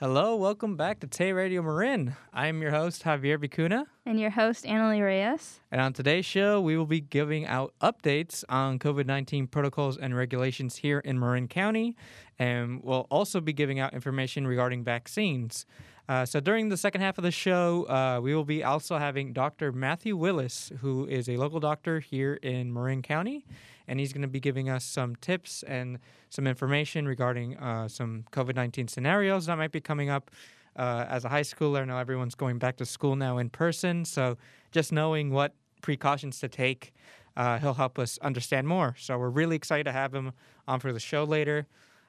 Hello, welcome back to Tay Radio Marin. I am your host, Javier Vicuna. And your host, Anali Reyes. And on today's show, we will be giving out updates on COVID 19 protocols and regulations here in Marin County. And we'll also be giving out information regarding vaccines. Uh, so during the second half of the show, uh, we will be also having Dr. Matthew Willis, who is a local doctor here in Marin County and he's going to be giving us some tips and some information regarding uh, some COVID 19 scenarios that might be coming up. Uh, as a high schooler, now everyone's going back to school now in person, so just knowing what precautions to take, uh, he'll help us understand more. So we're really excited to have him on for the show later.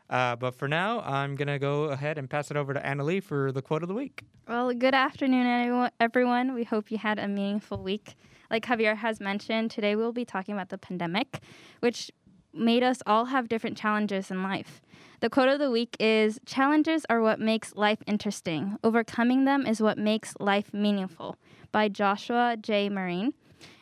Uh, but for now, I'm going to go ahead and pass it over to Anali for the quote of the week. Well, good afternoon, everyone. We hope you had a meaningful week. Like Javier has mentioned, today we'll be talking about the pandemic, which made us all have different challenges in life. The quote of the week is Challenges are what makes life interesting. Overcoming them is what makes life meaningful by Joshua J. Marine.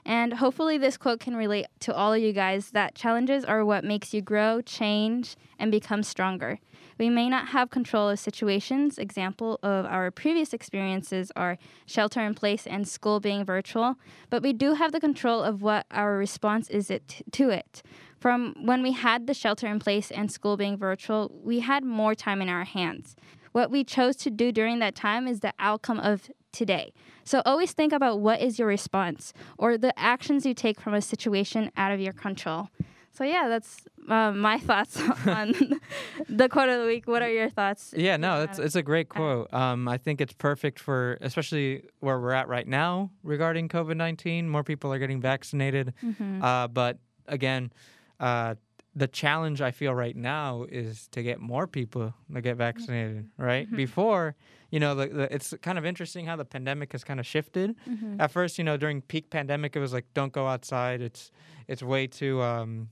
And hopefully, this quote can relate to all of you guys that challenges are what makes you grow, change, and become stronger. We may not have control of situations. Example of our previous experiences are shelter in place and school being virtual, but we do have the control of what our response is it to it. From when we had the shelter in place and school being virtual, we had more time in our hands. What we chose to do during that time is the outcome of today. So always think about what is your response or the actions you take from a situation out of your control. So yeah, that's uh, my thoughts on the quote of the week. What are your thoughts? Yeah, no, it's it's a great quote. Um, I think it's perfect for especially where we're at right now regarding COVID nineteen. More people are getting vaccinated, mm-hmm. uh, but again, uh, the challenge I feel right now is to get more people to get vaccinated. Right mm-hmm. before, you know, the, the, it's kind of interesting how the pandemic has kind of shifted. Mm-hmm. At first, you know, during peak pandemic, it was like don't go outside. It's it's way too um,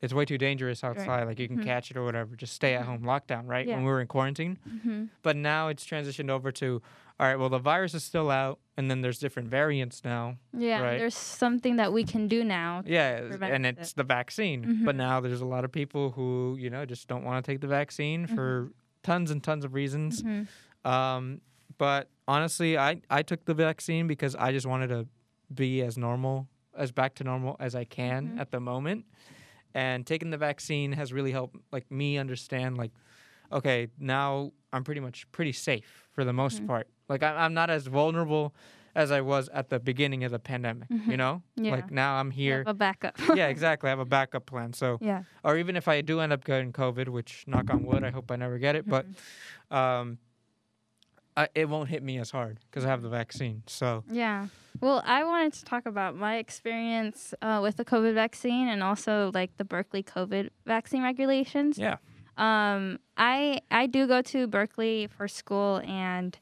it's way too dangerous outside. Right. Like you can mm-hmm. catch it or whatever. Just stay at home, lockdown, right? Yeah. When we were in quarantine. Mm-hmm. But now it's transitioned over to, all right, well, the virus is still out, and then there's different variants now. Yeah, right? there's something that we can do now. Yeah, and it's it. the vaccine. Mm-hmm. But now there's a lot of people who, you know, just don't want to take the vaccine for mm-hmm. tons and tons of reasons. Mm-hmm. Um, but honestly, I, I took the vaccine because I just wanted to be as normal, as back to normal as I can mm-hmm. at the moment and taking the vaccine has really helped like me understand like okay now i'm pretty much pretty safe for the most mm-hmm. part like I, am not as vulnerable as i was at the beginning of the pandemic mm-hmm. you know yeah. like now i'm here a backup yeah exactly i have a backup plan so yeah or even if i do end up getting covid which knock on wood i hope i never get it mm-hmm. but um I, it won't hit me as hard because I have the vaccine. So yeah. Well, I wanted to talk about my experience uh, with the COVID vaccine and also like the Berkeley COVID vaccine regulations. Yeah. Um, I I do go to Berkeley for school and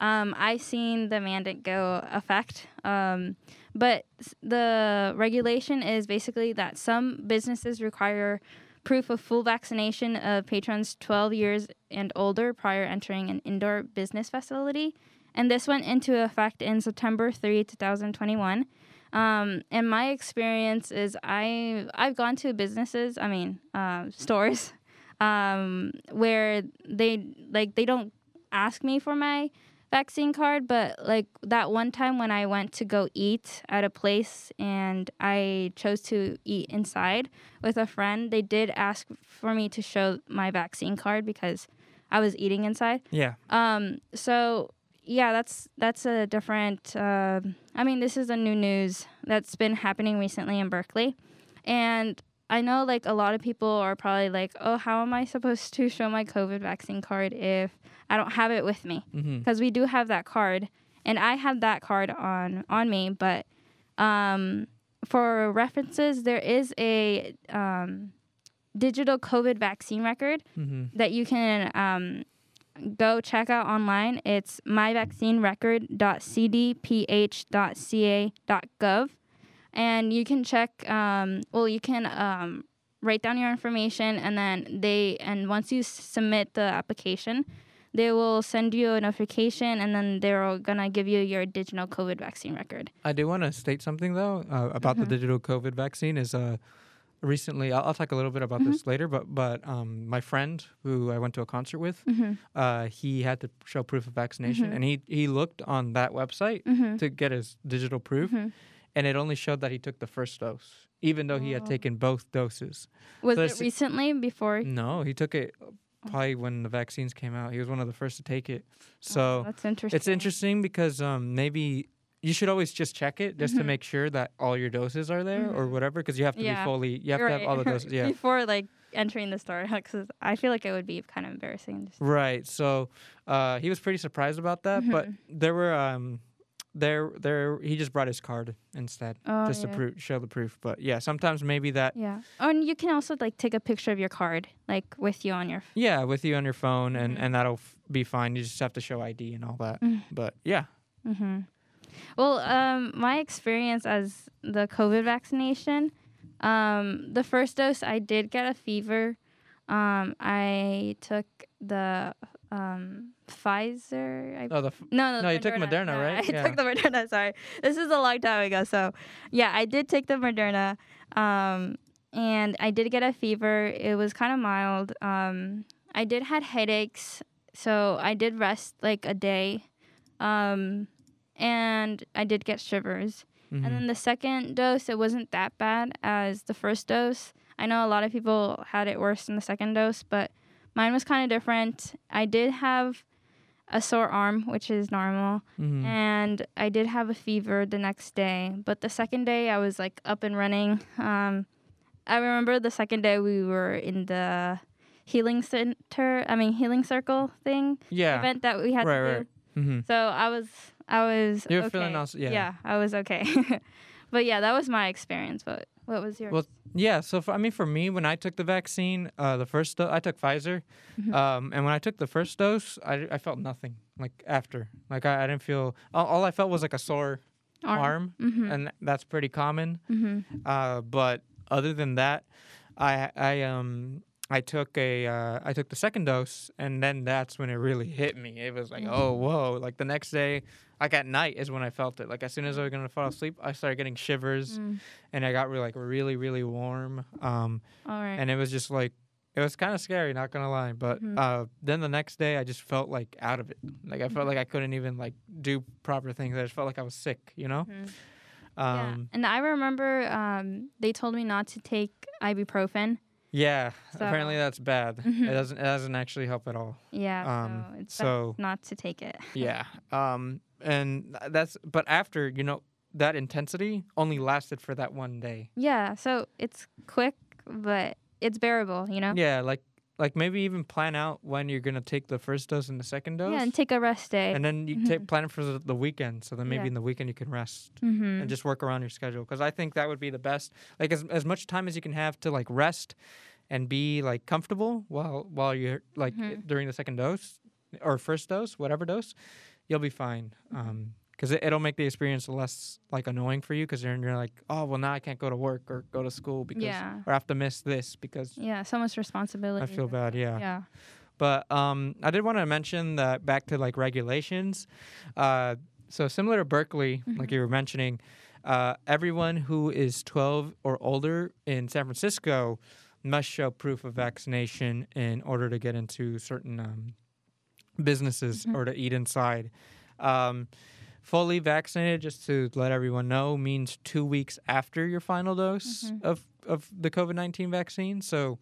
um, I've seen the mandate go effect. Um, but the regulation is basically that some businesses require proof of full vaccination of patrons 12 years and older prior entering an indoor business facility. And this went into effect in September 3, 2021. Um, and my experience is I I've gone to businesses, I mean uh, stores, um, where they like they don't ask me for my vaccine card, but like that one time when I went to go eat at a place and I chose to eat inside with a friend, they did ask for me to show my vaccine card because I was eating inside. Yeah. Um. So yeah, that's that's a different. Uh, I mean, this is a new news that's been happening recently in Berkeley, and I know like a lot of people are probably like, oh, how am I supposed to show my COVID vaccine card if I don't have it with me? Because mm-hmm. we do have that card, and I had that card on on me. But um, for references, there is a um, digital COVID vaccine record mm-hmm. that you can um, go check out online. It's myvaccinerecord.cdph.ca.gov and you can check. Um, well, you can um, write down your information, and then they and once you submit the application, they will send you a notification, and then they're gonna give you your digital COVID vaccine record. I do want to state something though uh, about mm-hmm. the digital COVID vaccine. Is uh, recently. I'll, I'll talk a little bit about Mhm. this later, but but um, my friend who I went to a concert with, Mm-hmm. uh, he had to show proof of vaccination, Mhm. and he he looked on that website Mm-hmm. to get his digital proof, hmm and it only showed that he took the first dose, even though he had Oh. taken both doses. Was So it recently before? No, he took it Oh. probably when the vaccines came out. He was one of the first to take it. Oh, So that's interesting. it's interesting because um, maybe you should always just check it just to Mhm. make sure that all your doses are there or Mhm. whatever because you have to Yeah. be fully you have to have all the doses. Yeah. Before like entering the store, because I feel like it would be kind of embarrassing. Right. So uh, he was pretty surprised about that, but Mhm. there were um, there there he just brought his card instead oh, just yeah. to prove show the proof. But yeah, sometimes maybe that Yeah. Oh, and you can also like take a picture of your card like with you on your. f- yeah with you on your phone and Mhm. and that'll f- be fine. You just have to show ID and all that. Mm. But yeah. Mm-hmm. Well, um, my experience as the COVID vaccination, um, the first dose I did get a fever. Um, I took the um, Pfizer. I Oh, the f- No, no, No, you took Moderna, Yeah, right? I Yeah. took the Moderna. Sorry, this is a long time ago. So, yeah, I did take the Moderna, um, and I did get a fever. It was kind of mild. Um, I did had headaches, so I did rest like a day, um, and I did get shivers. mhm. And then the second dose, it wasn't that bad as the first dose. I know a lot of people had it worse in the second dose, but mine was kind of different. I did have a sore arm, which is normal, Mhm. and I did have a fever the next day. But the second day, I was like up and running. Um, I remember the second day we were in the healing center, I mean, healing circle thing yeah. event that we had Right, to do. right. hmm So I was, I was. You were okay. feeling also- yeah. Yeah, I was okay. but yeah, that was my experience. But what was yours? Well, Yeah, so for, I mean, for me, when I took the vaccine, uh, the first do- I took Pfizer, Mhm. um, and when I took the first dose, I, I felt nothing like after. Like I, I didn't feel all, all I felt was like a sore arm, Mm-hmm. and that's pretty common. mm-hmm. Uh, but other than that, I I um I took a uh, I took the second dose, and then that's when it really hit me. It was like, Mhm. oh whoa! Like the next day, like at night is when I felt it. Like as soon as I was gonna fall asleep, I started getting shivers, Mm. and I got really like really really warm. Um, All right. and it was just like it was kind of scary not gonna lie but Mhm. uh then the next day i just felt like out of it like i felt like i couldn't even like do proper things i just felt like i was sick you know Mhm. yeah. um And I remember um, they told me not to take ibuprofen. yeah, So- apparently that's bad Mhm. it doesn't it doesn't actually help at all Yeah. Um, so it's so- not to take it. yeah um and that's but after you know that intensity only lasted for that one day Yeah. So it's quick, but it's bearable. You know. yeah like like maybe even plan out when you're gonna take the first dose and the second dose Yeah, and take a rest day. and then you Mhm. take plan it for the, the weekend so then maybe Yeah. in the weekend you can rest mm-hmm. and just work around your schedule because I think that would be the best. Like as as much time as you can have to like rest and be like comfortable while while you're like Mhm. during the second dose or first dose, whatever dose, you'll be fine. Mm-hmm. Um, because it, it'll make the experience less like annoying for you because you're, you're like, oh well, now I can't go to work or go to school because Yeah. or I have to miss this because Yeah. So much responsibility. I feel bad. Yeah. Yeah. But um, I did want to mention that back to like regulations. Uh, so similar to Berkeley, like Mhm. you were mentioning, uh, everyone who is 12 or older in San Francisco must show proof of vaccination in order to get into certain um, businesses Mhm. or to eat inside. Um, fully vaccinated, just to let everyone know, means two weeks after your final dose Mhm. of, of the COVID 19 vaccine. So,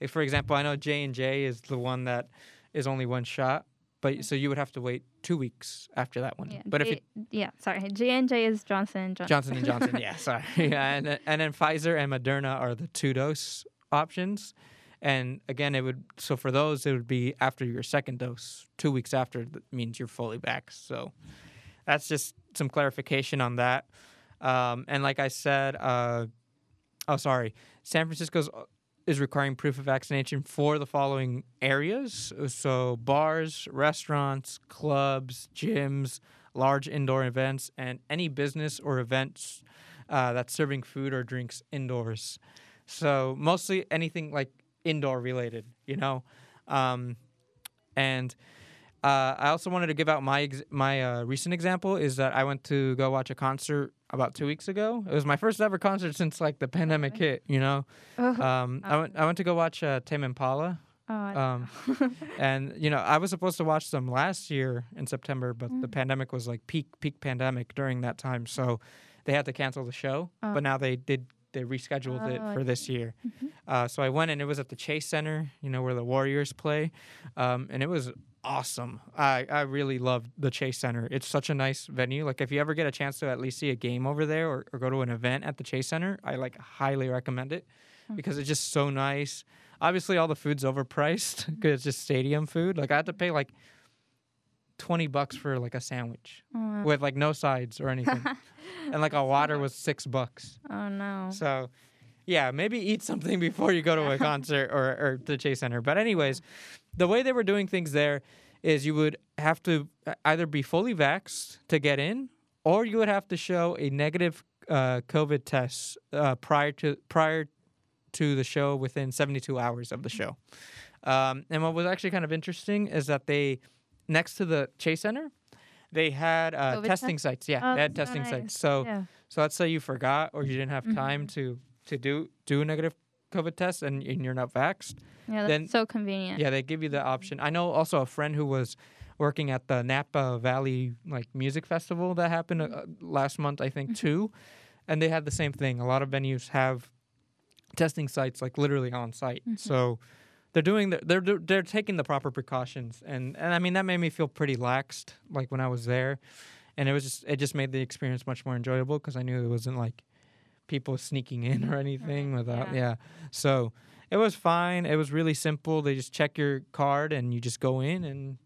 if, for example, I know J and J is the one that is only one shot, but so you would have to wait two weeks after that one. Yeah. but if it, yeah, sorry. J and J is Johnson and Johnson. Johnson and Johnson, yeah, sorry, yeah, and and then Pfizer and Moderna are the two dose options, and again, it would so for those it would be after your second dose, two weeks after that means you're fully back. So that's just some clarification on that. Um, and like I said, uh, oh sorry, San Francisco's uh, is requiring proof of vaccination for the following areas. So bars, restaurants, clubs, gyms, large indoor events, and any business or events uh, that's serving food or drinks indoors. So mostly anything like indoor related, you know. Um, and uh, I also wanted to give out my ex- my uh, recent example is that I went to go watch a concert about two weeks ago. It was my first ever concert since like the pandemic hit. You know, Oh, um, I went I went to go watch uh, Tame Impala. oh, Um, and you know, I was supposed to watch them last year in September, but the Mm. pandemic was like peak peak pandemic during that time, so they had to cancel the show. Oh. But now they did they rescheduled it Oh, for this year. Mhm. Uh, so I went and it was at the Chase Center, you know, where the Warriors play, um, and it was awesome. I I really loved the Chase Center. It's such a nice venue. Like if you ever get a chance to at least see a game over there or, or go to an event at the Chase Center, I like highly recommend it Hmm. because it's just so nice. Obviously, all the food's overpriced because it's just stadium food. Like I had to pay like twenty bucks for like a sandwich oh, with like no sides or anything, and like a water was six bucks. oh no. So, yeah, maybe eat something before you go to a concert or, or the Chase Center. But, anyways, the way they were doing things there is you would have to uh, either be fully vaxxed to get in, or you would have to show a negative uh, COVID test uh, prior to prior to the show within 72 hours of the show. Um, and what was actually kind of interesting is that they, next to the Chase Center, they had uh, testing test? sites. Yeah, Oh, they had testing nice. sites. So yeah. so let's say you forgot or you didn't have time Mhm. to to do do a negative COVID test and, and you're not vaxxed. Yeah, that's then- so convenient. Yeah, they give you the option. I know also a friend who was working at the Napa Valley like music festival that happened uh, last month, I think too, and they had the same thing. A lot of venues have testing sites like literally on site, Mhm. so they're doing the, they're they're taking the proper precautions, and and I mean that made me feel pretty laxed like when I was there, and it was just it just made the experience much more enjoyable because I knew it wasn't like people sneaking in or anything Right, without yeah. yeah. So it was fine. It was really simple. They just check your card and you just go in and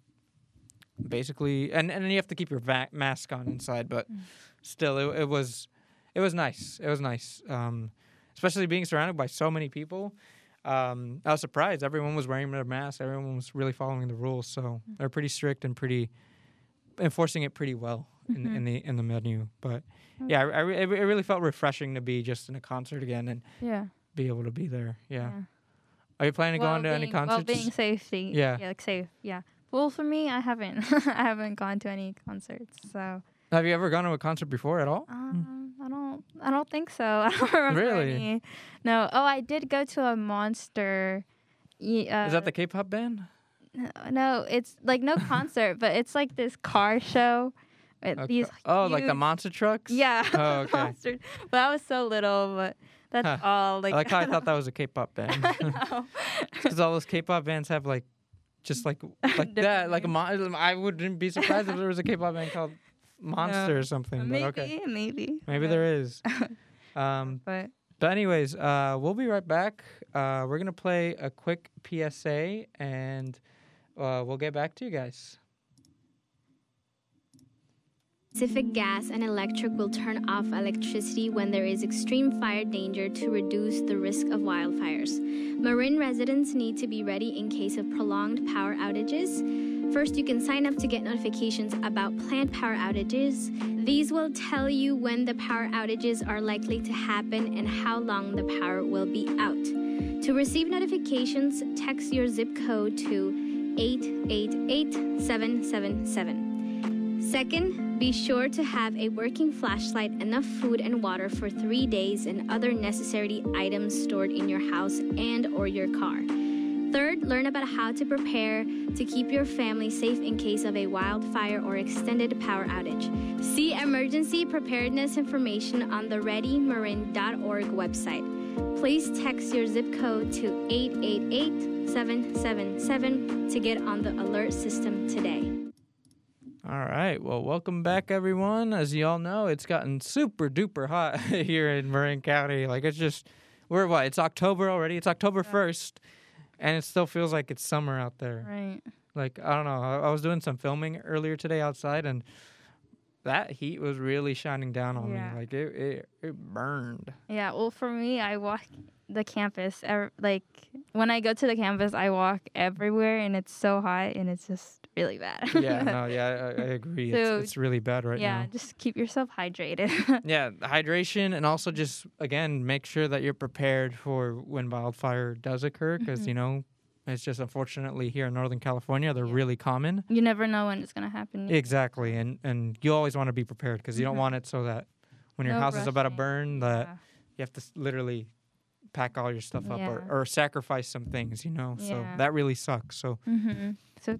basically and and you have to keep your va- mask on inside, but Mm. still it, it was it was nice. It was nice. Um, especially being surrounded by so many people. Um, I was surprised. Everyone was wearing their masks. Everyone was really following the rules. So Mm. they're pretty strict and pretty enforcing it pretty well in, Mhm. in the in the menu. But Mm. yeah, I, I it really felt refreshing to be just in a concert again and Yeah. be able to be there. Yeah. Are you planning to go on to any concerts? Well, being safety. Yeah. Yeah, like safe. Yeah. Well, for me, I haven't. I haven't gone to any concerts, so Have you ever gone to a concert before at all? um, I don't. I don't think so. I don't remember Really? any. No. Oh, I did go to a Monster. Uh, Is that the K-pop band? No, no, it's like no concert, but it's like this car show. With A these ca- oh, like the monster trucks? Yeah. Oh, okay. monster. But I was so little, but that's Huh. all. I Like, like how I thought that was a K-pop band. I know. Because all those K-pop bands have like, just like like that, like a names. mon- I wouldn't be surprised if there was a K-pop band called Monster or something. But maybe, okay, maybe, maybe but- there is. Um, But But anyways, uh, we'll be right back. Uh, we're gonna play a quick PSA, and uh, we'll get back to you guys. Pacific Gas and Electric will turn off electricity when there is extreme fire danger to reduce the risk of wildfires. Marin residents need to be ready in case of prolonged power outages. First, you can sign up to get notifications about planned power outages. These will tell you when the power outages are likely to happen and how long the power will be out. To receive notifications, text your zip code to 888777. Second, be sure to have a working flashlight, enough food and water for 3 days and other necessary items stored in your house and or your car. Third, learn about how to prepare to keep your family safe in case of a wildfire or extended power outage. See emergency preparedness information on the readymarin.org website. Please text your zip code to 888777 to get on the alert system today. All right. Well, welcome back, everyone. As you all know, it's gotten super duper hot here in Marin County. Like it's just we're what? It's October already. It's October first, and it still feels like it's summer out there. right. Like I don't know. I, I was doing some filming earlier today outside, and that heat was really shining down on Yeah. me. Like it, it, it burned. Yeah. Well, for me, I walk the campus. Like when I go to the campus, I walk everywhere, and it's so hot, and it's just really bad. Yeah. no. Yeah. I, I agree. So, it's, it's really bad right yeah. now. Yeah, just keep yourself hydrated. Yeah, hydration, and also just again make sure that you're prepared for when wildfire does occur, because Mhm. you know it's just unfortunately here in Northern California they're Yeah. really common. you never know when it's gonna happen. Exactly, and and you always want to be prepared because you don't Mhm. want it so that when your No house is about to burn, that Yeah. you have to literally pack all your stuff up or, or sacrifice some things, you know. So that really sucks. So hmm So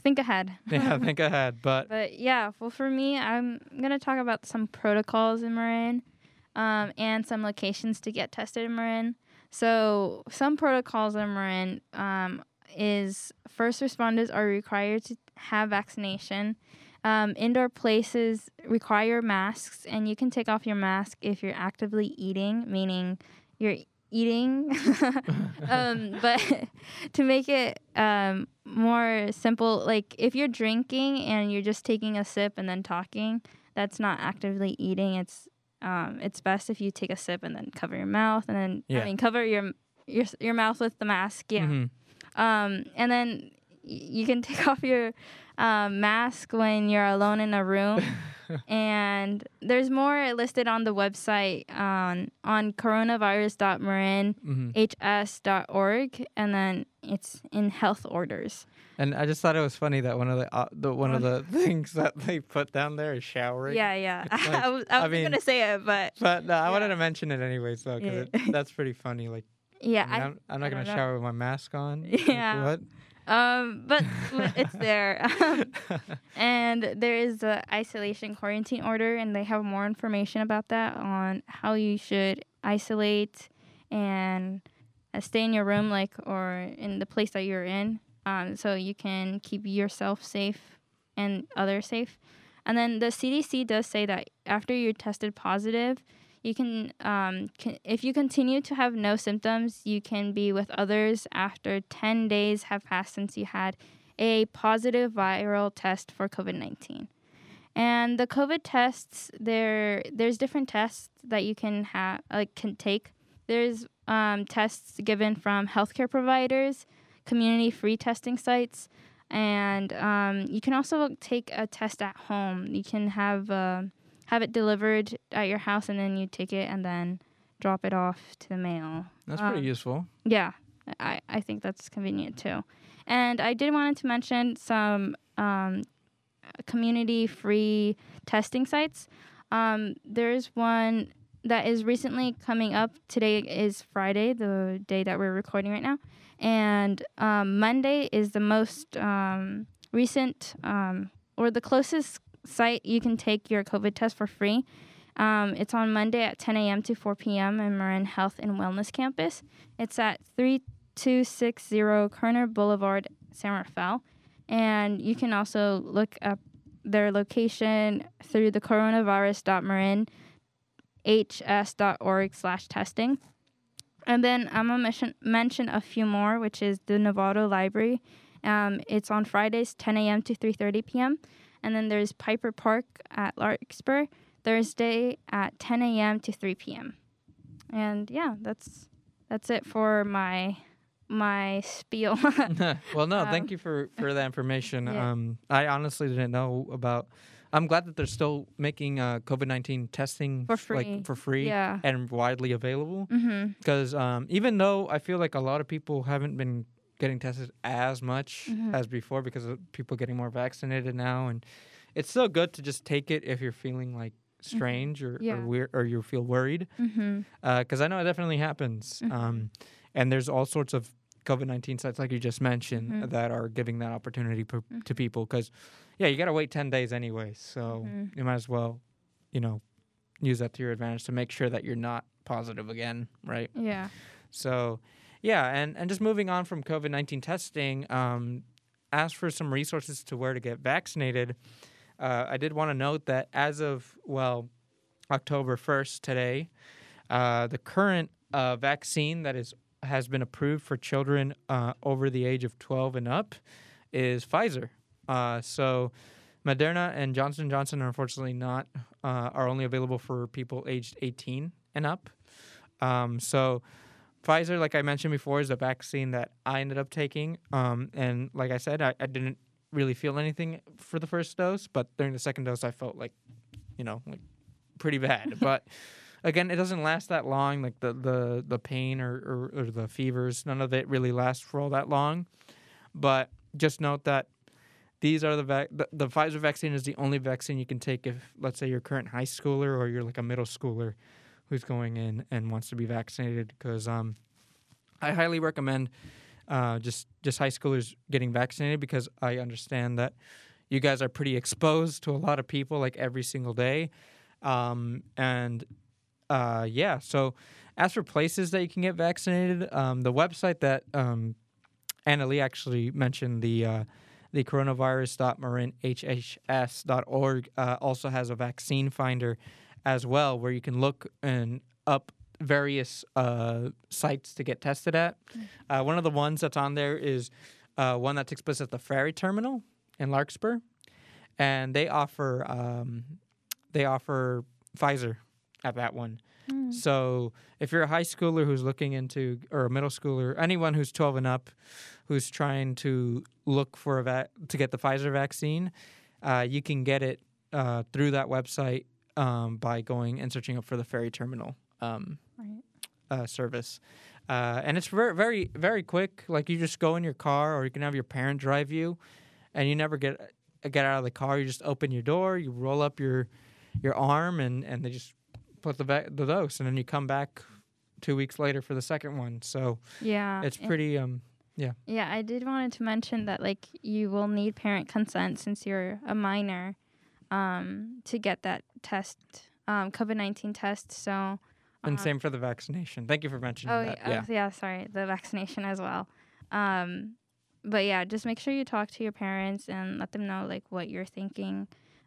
think ahead. yeah, think ahead. But But yeah, well, for me, I'm gonna talk about some protocols in Marin, um, and some locations to get tested in Marin. So some protocols in Marin um, is first responders are required to have vaccination. Um, indoor places require masks, and you can take off your mask if you're actively eating, meaning you're eating. um, but to make it um, more simple, like if you're drinking and you're just taking a sip and then talking, that's not actively eating. It's um, it's best if you take a sip and then cover your mouth, and then Yeah. I mean cover your your your mouth with the mask. Yeah. mhm. Um, and then you can take off your um, mask when you're alone in a room. and there's more listed on the website on on coronavirus.marinhhs.org, and then it's in health orders. and I just thought it was funny that one of the, uh, the one of the things that they put down there is showering. Yeah, yeah. Like- I was, I I mean- gonna say it, but But no, I wanted to mention it anyways, though, because Yeah. that's pretty funny. Like, yeah, I am I'm not I gonna shower with my mask on. Like, Yeah. what? Um, but, it's there. and there is the isolation quarantine order, and they have more information about that on how you should isolate and uh, stay in your room, like or in the place that you're in, um, so you can keep yourself safe and others safe. And then the CDC does say that after you're tested positive, you can, um, can if you continue to have no symptoms, you can be with others after 10 days have passed since you had a positive viral test for COVID 19. And the COVID tests, there there's different tests that you can have like can take. There's um, tests given from healthcare providers, community free testing sites, and um, you can also take a test at home. You can have uh, have it delivered at your house, and then you take it and then drop it off to the mail. That's pretty Um, useful. Yeah, I, I think that's convenient too. And I did wanted to mention some um, community free testing sites. Um, there's one that is recently coming up. Today is Friday, the day that we're recording right now. And um, Monday is the most um, recent um, or the closest site you can take your COVID test for free. Um, it's on Monday at 10 a.m. to 4 p.m. in Marin Health and Wellness Campus. It's at 3260 Kerner Boulevard, San Rafael. And you can also look up their location through the coronavirus.marinhhs.org slash testing. And then I'm going to mention, a few more, which is the Novato Library. Um, it's on Fridays, 10 a.m. to 3.30 p.m. And then there's Piper Park at Larkspur, Thursday at 10 a.m. to 3 p.m. And yeah, that's that's it for my my spiel. well, no, Um, thank you for for that information. yeah. Um, I honestly didn't know about. I'm glad that they're still making uh, COVID nineteen testing For free. like for free yeah. and widely available. Mm-hmm. Because um, even though I feel like a lot of people haven't been getting tested as much Mhm. as before because of people getting more vaccinated now, and it's still good to just take it if you're feeling like strange or, Mm-hmm. Yeah. or weird or you feel worried Mm-hmm. because I know it definitely happens. Mhm. Um, and there's all sorts of COVID 19 sites, like you just mentioned, Mhm. that are giving that opportunity per, to people because, yeah, you got to wait 10 days anyway. So you might as well, you know, use that to your advantage to make sure that you're not positive again, right? Yeah. So, yeah, and, and just moving on from COVID 19 testing, um, as for some resources to where to get vaccinated, uh, I did want to note that as of, well, October 1st today, uh, the current uh, vaccine that is has been approved for children uh, over the age of 12 and up is Pfizer. Uh, so Moderna and Johnson Johnson are unfortunately not uh, are only available for people aged 18 and up. Um, so Pfizer, like I mentioned before, is a vaccine that I ended up taking. Um, and like I said, I, I didn't really feel anything for the first dose, but during the second dose, I felt like, you know, like pretty bad. but again, it doesn't last that long. Like the the the pain or, or, or the fevers, none of it really lasts for all that long. But just note that these are the, vac- the the Pfizer vaccine is the only vaccine you can take if, let's say, you're a current high schooler or you're like a middle schooler who's going in and wants to be vaccinated. Because um, I highly recommend uh, just just high schoolers getting vaccinated because I understand that you guys are pretty exposed to a lot of people like every single day, um, and uh, yeah. So as for places that you can get vaccinated, um, the website that um, Anali actually mentioned the uh, the coronavirus.marinhhs.org uh, also has a vaccine finder as well, where you can look and up various uh, sites to get tested at. Uh, one of the ones that's on there is uh, one that takes place at the ferry terminal in Larkspur, and they offer um, they offer Pfizer at that one. Mm. So if you're a high schooler who's looking into, or a middle schooler, anyone who's 12 and up, who's trying to look for a va- to get the Pfizer vaccine, uh, you can get it uh, through that website um, by going and searching up for the ferry terminal um, Right. uh, service. Uh, and it's very, very, very quick. Like you just go in your car, or you can have your parent drive you, and you never get get out of the car. You just open your door, you roll up your your arm, and and they just put the va- the dose, and then you come back two weeks later for the second one. So Yeah. it's pretty. Um, Yeah, I did wanted to mention that like you will need parent consent since you're a minor um, to get that test, um, COVID nineteen test. So and um, same for the vaccination. Thank you for mentioning Oh that. yeah, Yeah. oh, yeah. Sorry, the vaccination as well. Um, but yeah, just make sure you talk to your parents and let them know like what you're thinking,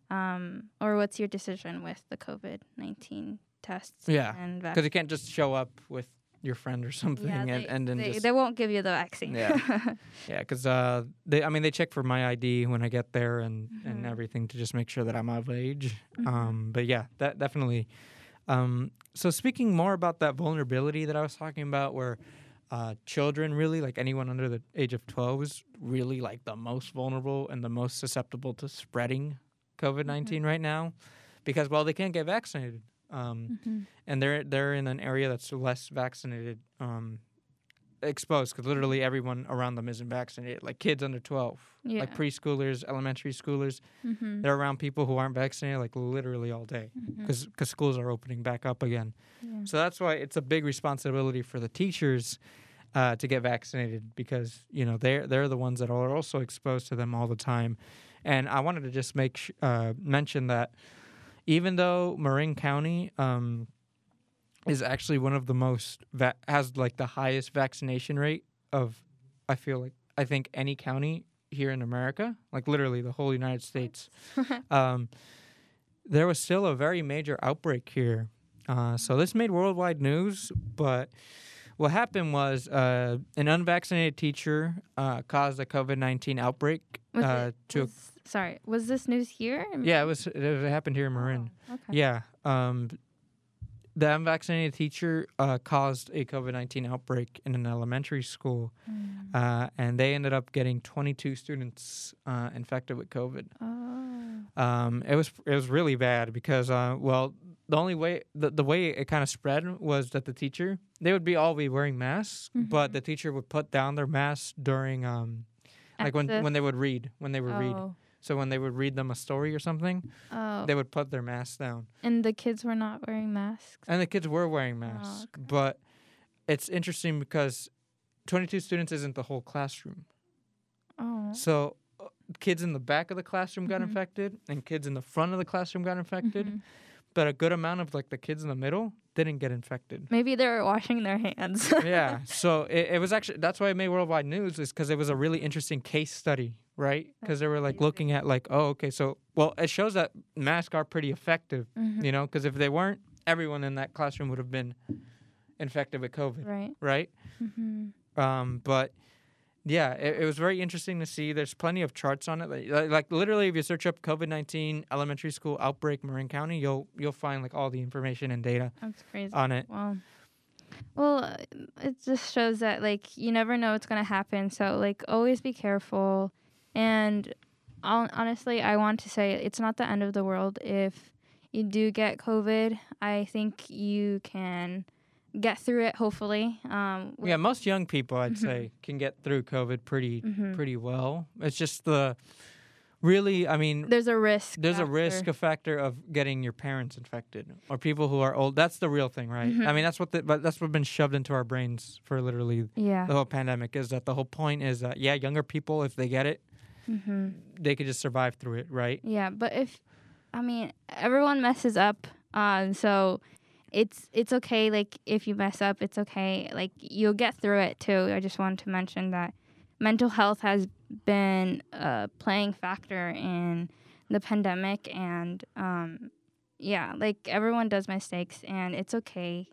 um, or what's your decision with the COVID nineteen tests. Yeah, and Because you can't just show up with your friend or something yeah, and, they, and then they, just they won't give you the vaccine. Yeah. Yeah, because uh, they, I mean, they check for my ID when I get there and, and Mhm. everything to just make sure that I'm of age. Mhm. Um, but yeah, that definitely. Um, so speaking more about that vulnerability that I was talking about, where uh, children really, like anyone under the age of 12, is really like the most vulnerable and the most susceptible to spreading COVID 19 right now, because well, they can't get vaccinated. Um, Mhm. and they're they're in an area that's less vaccinated um exposed because literally everyone around them isn't vaccinated like kids under 12 Yeah. like preschoolers elementary schoolers Mhm. they're around people who aren't vaccinated like literally all day Mhm. because schools are opening back up again Yeah. so that's why it's a big responsibility for the teachers uh, to get vaccinated because you know they're they're the ones that are also exposed to them all the time and i wanted to just make sh- uh, mention that even though marin county um, is actually one of the most va- has like the highest vaccination rate of i feel like i think any county here in america like literally the whole united states. Um, there was still a very major outbreak here. Uh, so this made worldwide news but what happened was uh, an unvaccinated teacher uh, caused a covid-19 outbreak Was uh, it- to sorry, was this news here? yeah it was it, happened here in marin Oh, okay. yeah. Um, the unvaccinated teacher uh, caused a COVID 19 outbreak in an elementary school, Mm. uh, and they ended up getting 22 students uh, infected with COVID. Oh. Um, it was it was really bad because uh, well the only way the, the way it kind of spread was that the teacher they would be all be wearing masks, but Mhm. the teacher would put down their masks during um like when when they would read when they would read. Oh. So when they would read them a story or something, Oh. they would put their masks down. and the kids were not wearing masks. And the kids were wearing masks. okay. But it's interesting because 22 students isn't the whole classroom. Oh. So uh, kids in the back of the classroom got Mhm. infected and kids in the front of the classroom got infected. Mhm. But a good amount of like the kids in the middle didn't get infected. Maybe they were washing their hands. yeah. So it, it was actually, that's why it made worldwide news is because it was a really interesting case study, right? Because they were like looking at like, oh, okay. So, well, it shows that masks are pretty effective, Mhm. you know, because if they weren't, everyone in that classroom would have been infected with COVID, Right. right? Mm-hmm. Um, but yeah, it, it was very interesting to see. There's plenty of charts on it. Like, like, literally, if you search up COVID nineteen elementary school outbreak Marin County, you'll you'll find like all the information and data That's crazy. on it. Well, well, it just shows that like you never know what's gonna happen. So like always be careful. And hon- honestly, I want to say it's not the end of the world if you do get COVID. I think you can get through it. Hopefully. Um, Yeah, most young people, I'd Mhm. say, can get through COVID pretty mhm. pretty well. It's just the really, I mean, There's a risk. there's a risk a factor of getting your parents infected or people who are old. That's the real thing, right? Mhm. I mean, that's what the, but that's what's been shoved into our brains for literally Yeah. the whole pandemic is that the whole point is that yeah, younger people if they get it, hmm they could just survive through it, right? Yeah, but if I mean everyone messes up, um, so it's it's okay. Like if you mess up, it's okay. Like you'll get through it too. I just wanted to mention that mental health has been a playing factor in the pandemic, and um, yeah, like everyone does mistakes, and it's okay.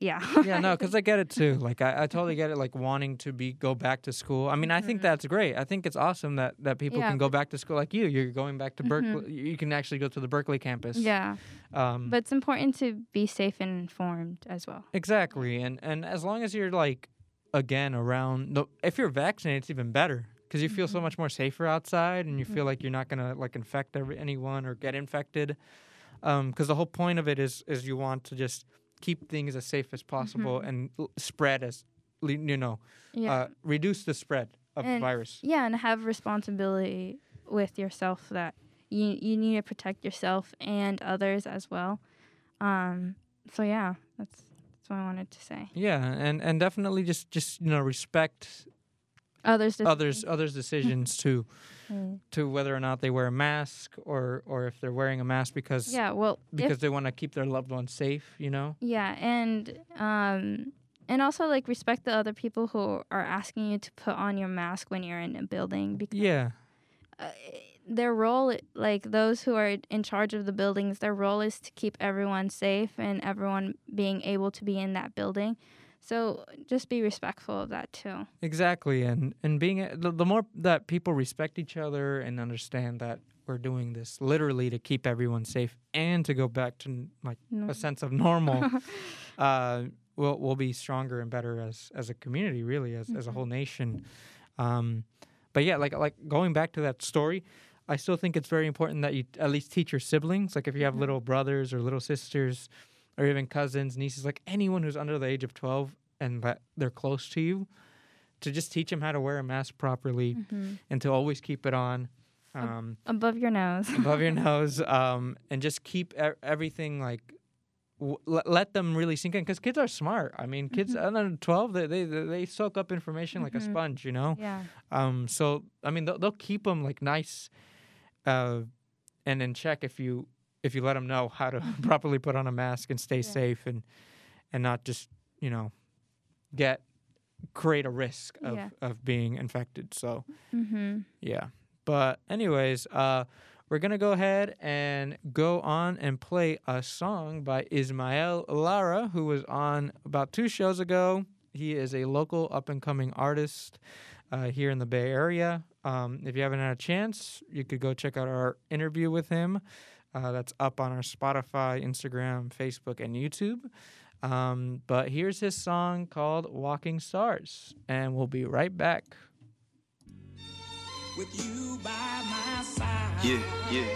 Yeah. yeah, no, because I get it too. Like I, I totally get it. Like wanting to be go back to school. I mean, I think Mhm. that's great. I think it's awesome that that people Yeah, can go back to school like you. You're going back to. Berkeley. You can actually go to the Berkeley campus. yeah, Um, but it's important to be safe and informed as well. exactly, and and as long as you're like again around the if you're vaccinated, it's even better because you feel so Mhm. much more safer outside, and you feel like you're not gonna like infect every, anyone or get infected. Because the whole point of it is is you want to just keep things as safe as possible Mhm. and l- spread as you know Yeah. uh, reduce the spread of the And- virus. Yeah, and have responsibility with yourself that you you need to protect yourself and others as well. Um, so yeah, that's that's what I wanted to say. Yeah, and and definitely just just you know respect Others, just others others' decisions to Mm. to whether or not they wear a mask or or if they're wearing a mask because Yeah, well, if- because they want to keep their loved ones safe. You know. yeah, and um, and also like respect the other people who are asking you to put on your mask when you're in a building because Yeah. uh, their role like those who are in charge of the buildings their role is to keep everyone safe and everyone being able to be in that building so just be respectful of that too Exactly, and and being the, the more that people respect each other and understand that we're doing this literally to keep everyone safe and to go back to like No. a sense of normal, uh, we'll we'll be stronger and better as as a community, really, as as a Mhm. whole nation. Um, but yeah, like like going back to that story, I still think it's very important that you at least teach your siblings. Like if you have Mhm. little brothers or little sisters, or even cousins, nieces, like anyone who's under the age of twelve and that they're close to you, to just teach them how to wear a mask properly Mhm. and to always keep it on. Um, above your nose above your nose um, and just keep e- everything like w- let, them really sink in because kids are smart i mean kids Mhm. under 12 they, they they soak up information like a Mhm. sponge you know yeah um so i mean they'll, they'll keep them like nice uh and in check if you if you let them know how to properly put on a mask and stay Yeah. safe and and not just you know get create a risk of Yeah. of being infected so mm-hmm. yeah. But anyways, uh we're gonna go ahead and go on and play a song by Ismael Lara, who was on about two shows ago. He is a local up and coming artist uh, here in the Bay Area. Um, if you haven't had a chance, you could go check out our interview with him. Uh, that's up on our Spotify, Instagram, Facebook, and YouTube. Um, but here's his song called Walking Stars, and we'll be right back. with you by my side. Yeah, yeah.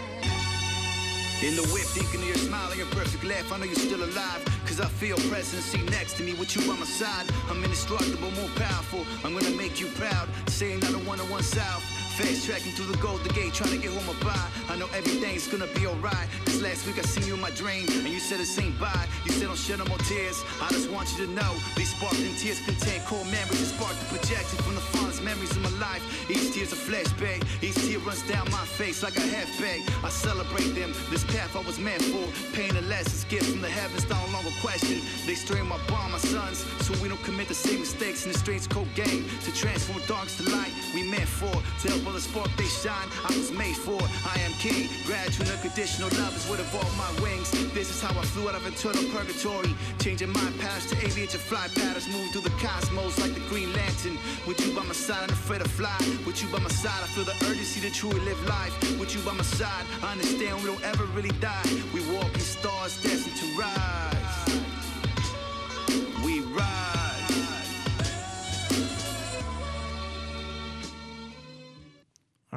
In the whip, thinking of your smile and your perfect laugh. I know you're still alive. Cause I feel presence, see next to me with you by my side. I'm indestructible, more powerful. I'm gonna make you proud. Saying I don't wanna one south. Fast tracking through the Golden Gate, trying to get home buy. I know everything's gonna be alright. This last week I seen you in my dream, and you said it ain't bye. You said don't shed no more tears. I just want you to know these sparkling tears contain core memories that spark the projection from the fondest memories of my life. Each tear's a flashback. Each tear runs down my face like a half bag. I celebrate them. This path I was meant for. Pain and lessons, gifts from the heavens, no longer question. They strain my bond, my sons, so we don't commit the same mistakes in the strange cold game. To transform darks to light, we meant for. To help others spark they shine, I was made for. I am king, gradual unconditional love is what evolved my wings. This is how I flew out of eternal purgatory. Changing my past to aviation fly patterns, move through the cosmos like the Green Lantern. With you by my side, I'm afraid to fly. With you by my side, I feel the urgency to truly live life. With you by my side, I understand we don't ever really die. We walk in stars destined to rise.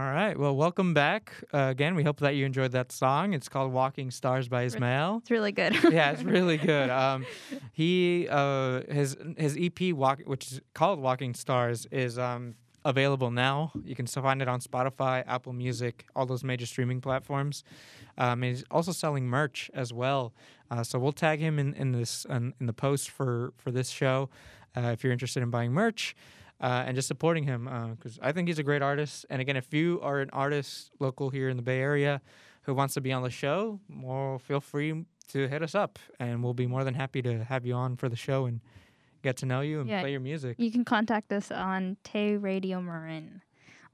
All right. Well, welcome back uh, again. We hope that you enjoyed that song. It's called "Walking Stars" by Ismael. it's really good yeah, it's really good. Um, he uh, his his EP walk, which is called "Walking Stars," is um, available now. You can still find it on Spotify, Apple Music, all those major streaming platforms. Um, he's also selling merch as well. Uh, so we'll tag him in, in this in, in the post for for this show uh, if you're interested in buying merch. Uh, and just supporting him because I think he's a great artist. And again, if you are an artist local here in the Bay Area who wants to be on the show, well, feel free to hit us up, and we'll be more than happy to have you on for the show and get to know you and Yeah. play your music. You can contact us on Tay Radio Marin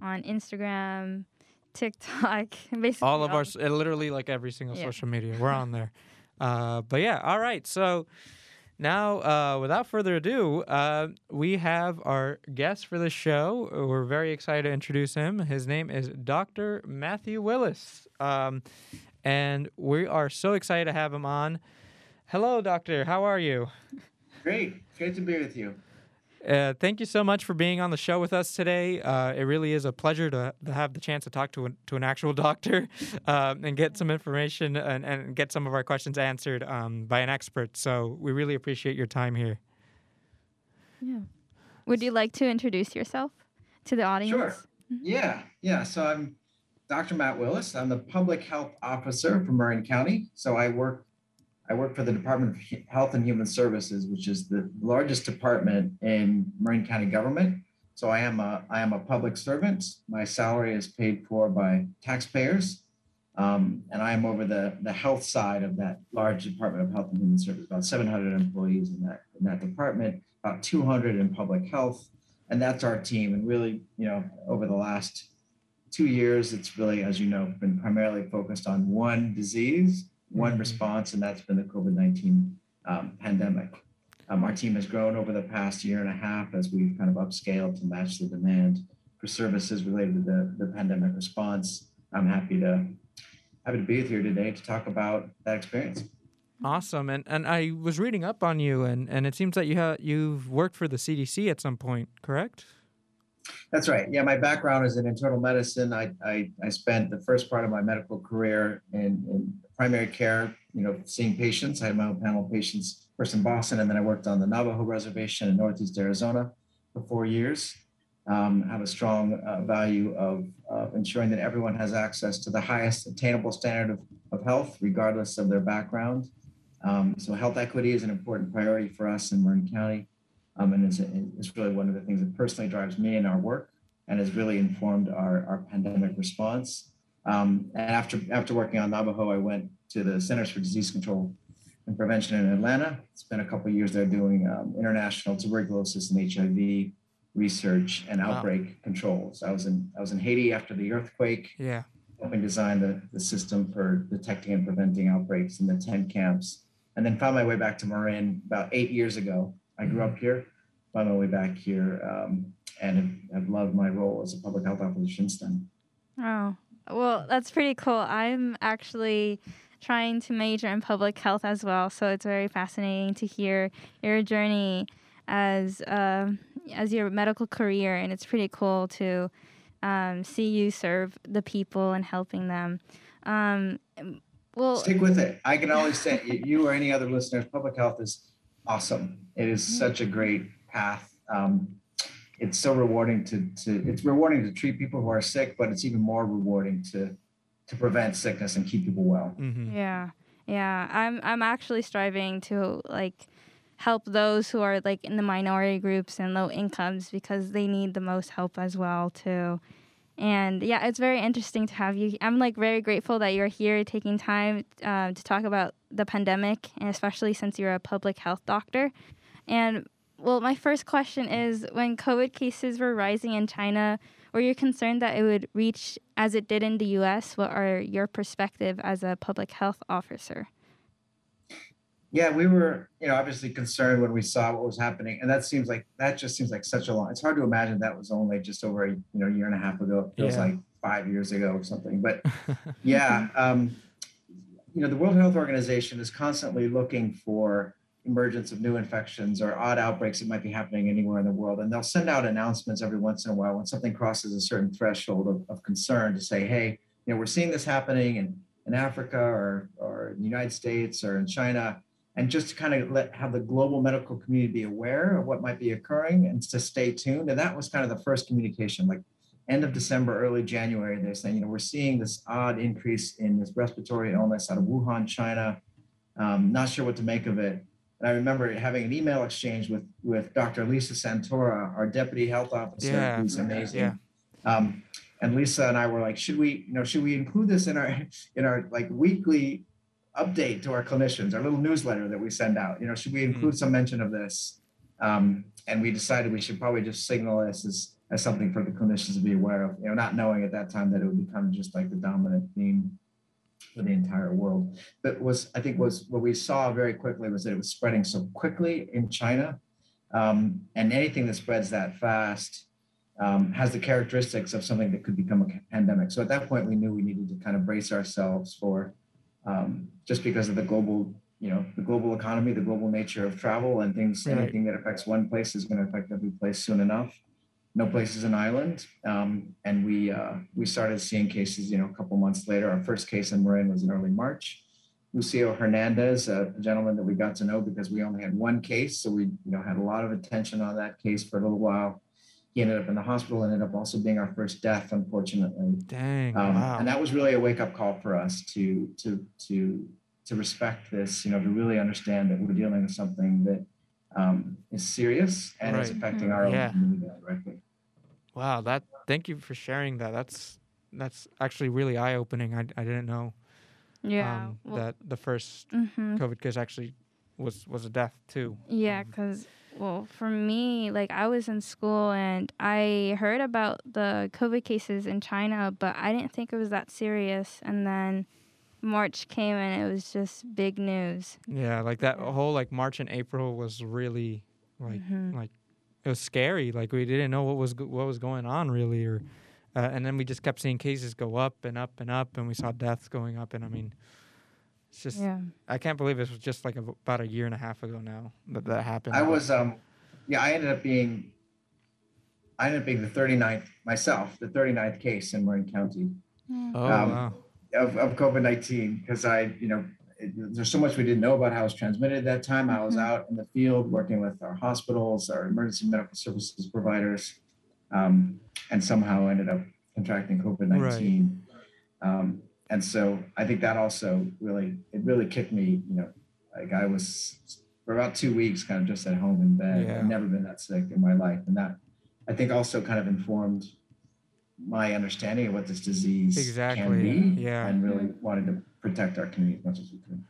on Instagram, TikTok, basically all of our, uh, literally like every single Yeah. social media, we're on there. Uh, but yeah, all right. So now, uh, without further ado, uh, we have our guest for the show. We're very excited to introduce him. His name is Dr. Matthew Willis. Um, and we are so excited to have him on. Hello, Doctor. How are you? Great. Great to be with you. Uh, thank you so much for being on the show with us today. Uh, it really is a pleasure to, to have the chance to talk to an, to an actual doctor um, and get some information and, and get some of our questions answered um, by an expert. So we really appreciate your time here. Yeah. Would you like to introduce yourself to the audience? Sure. Yeah. Yeah. So I'm Dr. Matt Willis. I'm the public health officer for Marin County. So I work I work for the Department of Health and Human Services, which is the largest department in Marin County government. So I am a I am a public servant. My salary is paid for by taxpayers. Um, and I am over the, the health side of that large Department of Health and Human Services, about 700 employees in that, in that department, about 200 in public health. And that's our team. And really, you know, over the last two years, it's really, as you know, been primarily focused on one disease, one Mhm. response, and that's been the COVID 19 um, pandemic. Um, our team has grown over the past year and a half as we've kind of upscaled to match the demand for services related to the, the pandemic response. I'm happy to happy to be with you today to talk about that experience. Awesome. And and I was reading up on you, and, and it seems that you ha- you've worked for the CDC at some point, correct? That's right. Yeah, my background is in internal medicine. I, I, I spent the first part of my medical career in, in primary care, you know, seeing patients. I had my own panel of patients first in Boston, and then I worked on the Navajo Reservation in Northeast Arizona for four years. Um, have a strong uh, value of, ensuring that everyone has access to the highest attainable standard of, of health, regardless of their background. Um, so health equity is an important priority for us in Marin County. Um, and it's, it's really one of the things that personally drives me in our work and has really informed our, our pandemic response. Um, and after, after working on Navajo, I went to the Centers for Disease Control and Prevention in Atlanta. Spent a couple of years there doing um, international tuberculosis and HIV research and Wow. outbreak controls. I was in I was in Haiti after the earthquake, Yeah. helping design the, the system for detecting and preventing outbreaks in the tent camps, and then found my way back to Marin about eight years ago. I grew up here, found my way back here, um, and have, have loved my role as a public health officer since then. Oh, well, that's pretty cool. I'm actually trying to major in public health as well, so it's very fascinating to hear your journey as um as your medical career, and it's pretty cool to um, see you serve the people and helping them. Um, well, Stick with it. I can always say, you or any other listeners, public health is awesome. It is such a great path. Um, it's so rewarding to, to it's rewarding to treat people who are sick, but it's even more rewarding to to prevent sickness and keep people well. hmm Yeah. Yeah. I'm I'm actually striving to like help those who are like in the minority groups and low incomes because they need the most help as well too. And yeah, it's very interesting to have you. I'm like very grateful that you're here taking time uh, to talk about the pandemic, and especially since you're a public health doctor. And well, my first question is when COVID cases were rising in China, were you concerned that it would reach as it did in the US? What are your perspective as a public health officer? Yeah, we were, you know, obviously concerned when we saw what was happening, and that seems like that just seems like such a long. It's hard to imagine that was only just over a you know year and a half ago. It feels Yeah. like five years ago or something. But yeah, um, you know, the World Health Organization is constantly looking for emergence of new infections or odd outbreaks that might be happening anywhere in the world, and they'll send out announcements every once in a while when something crosses a certain threshold of, of concern to say, hey, you know, we're seeing this happening in in Africa or or in the United States or in China and just to kind of let have the global medical community be aware of what might be occurring and to stay tuned. And that was kind of the first communication, like end of December, early January. They're saying, you know, we're seeing this odd increase in this respiratory illness out of Wuhan, China. Um, not sure what to make of it. And I remember having an email exchange with with Dr. Lisa Santora, our deputy health officer, Yeah, who's amazing. yeah. Um, and Lisa and I were like, should we, you know, should we include this in our in our like weekly update to our clinicians, our little newsletter that we send out? You know, should we include some mention of this? Um, and we decided we should probably just signal this as as something for the clinicians to be aware of. You know, not knowing at that time that it would become just like the dominant theme for the entire world. But was I think was what we saw very quickly was that it was spreading so quickly in China, um, and anything that spreads that fast um, has the characteristics of something that could become a pandemic. So at that point, we knew we needed to kind of brace ourselves for um, just because of the global, you know, the global economy, the global nature of travel, and things. Right. Anything that affects one place is going to affect every place soon enough. No place is an island, um, and we uh, we started seeing cases. You know, a couple months later, our first case in Marin was in early March. Lucio Hernandez, a gentleman that we got to know because we only had one case, so we you know had a lot of attention on that case for a little while. He ended up in the hospital, ended up also being our first death, unfortunately. Dang. Um, wow. And that was really a wake up call for us to to to to respect this, you know, to really understand that we're dealing with something that um, is serious and is affecting our own community directly. Wow, that thank you for sharing that. That's that's actually really eye opening. I, I didn't know Yeah. um, well, that the first mhm. COVID case actually was was a death too. Yeah, Um, because, well, for me, like, I was in school and I heard about the COVID cases in China, but I didn't think it was that serious. And then March came and it was just big news. Yeah, like that whole like March and April was really like Mhm. like it was scary. Like we didn't know what was go- what was going on really, or uh, and then we just kept seeing cases go up and up and up, and we saw deaths going up. And I mean, it's just Yeah. I can't believe it was just like a, about a year and a half ago now that that happened. I was um yeah, I ended up being I ended up being the 39th myself, the 39th case in Marin County. oh um, wow. of, of COVID 19 because I, you know, it, there's so much we didn't know about how it was transmitted at that time. I was Mhm. out in the field working with our hospitals, our emergency medical services providers, um, and somehow ended up contracting COVID 19. Right. Um, and so I think that also really, it really kicked me, you know, like I was for about two weeks kind of just at home in bed. Yeah. I've never been that sick in my life. And that I think also kind of informed my understanding of what this disease Exactly, can be yeah. and really wanted to protect our community as much as we could.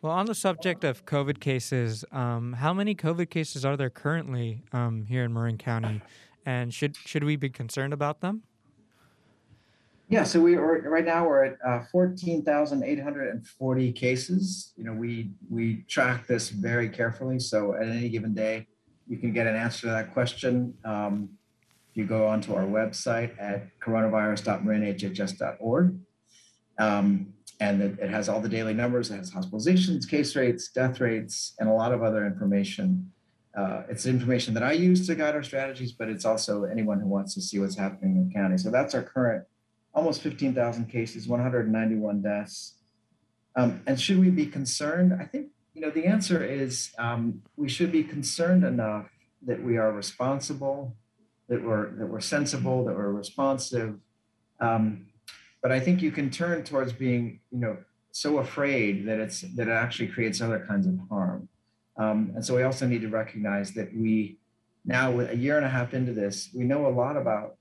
Well, on the subject of COVID cases, um, how many COVID cases are there currently um, here in Marin County, and should should we be concerned about them? Yeah, so we are right now we're at uh, 14,840 cases. You know, we we track this very carefully. So at any given day, you can get an answer to that question. Um, you go onto our website at coronavirus.marinhhs.org. Um, and it, it has all the daily numbers. It has hospitalizations, case rates, death rates, and a lot of other information. Uh, it's information that I use to guide our strategies, but it's also anyone who wants to see what's happening in the county. So that's our current almost 15,000 cases, 191 deaths. Um, and should we be concerned? I think you know the answer is um, we should be concerned enough that we are responsible, that we're that we're sensible, that we're responsive. Um, but I think you can turn towards being you know so afraid that it's that it actually creates other kinds of harm. Um, and so we also need to recognize that we now, with a year and a half into this, we know a lot about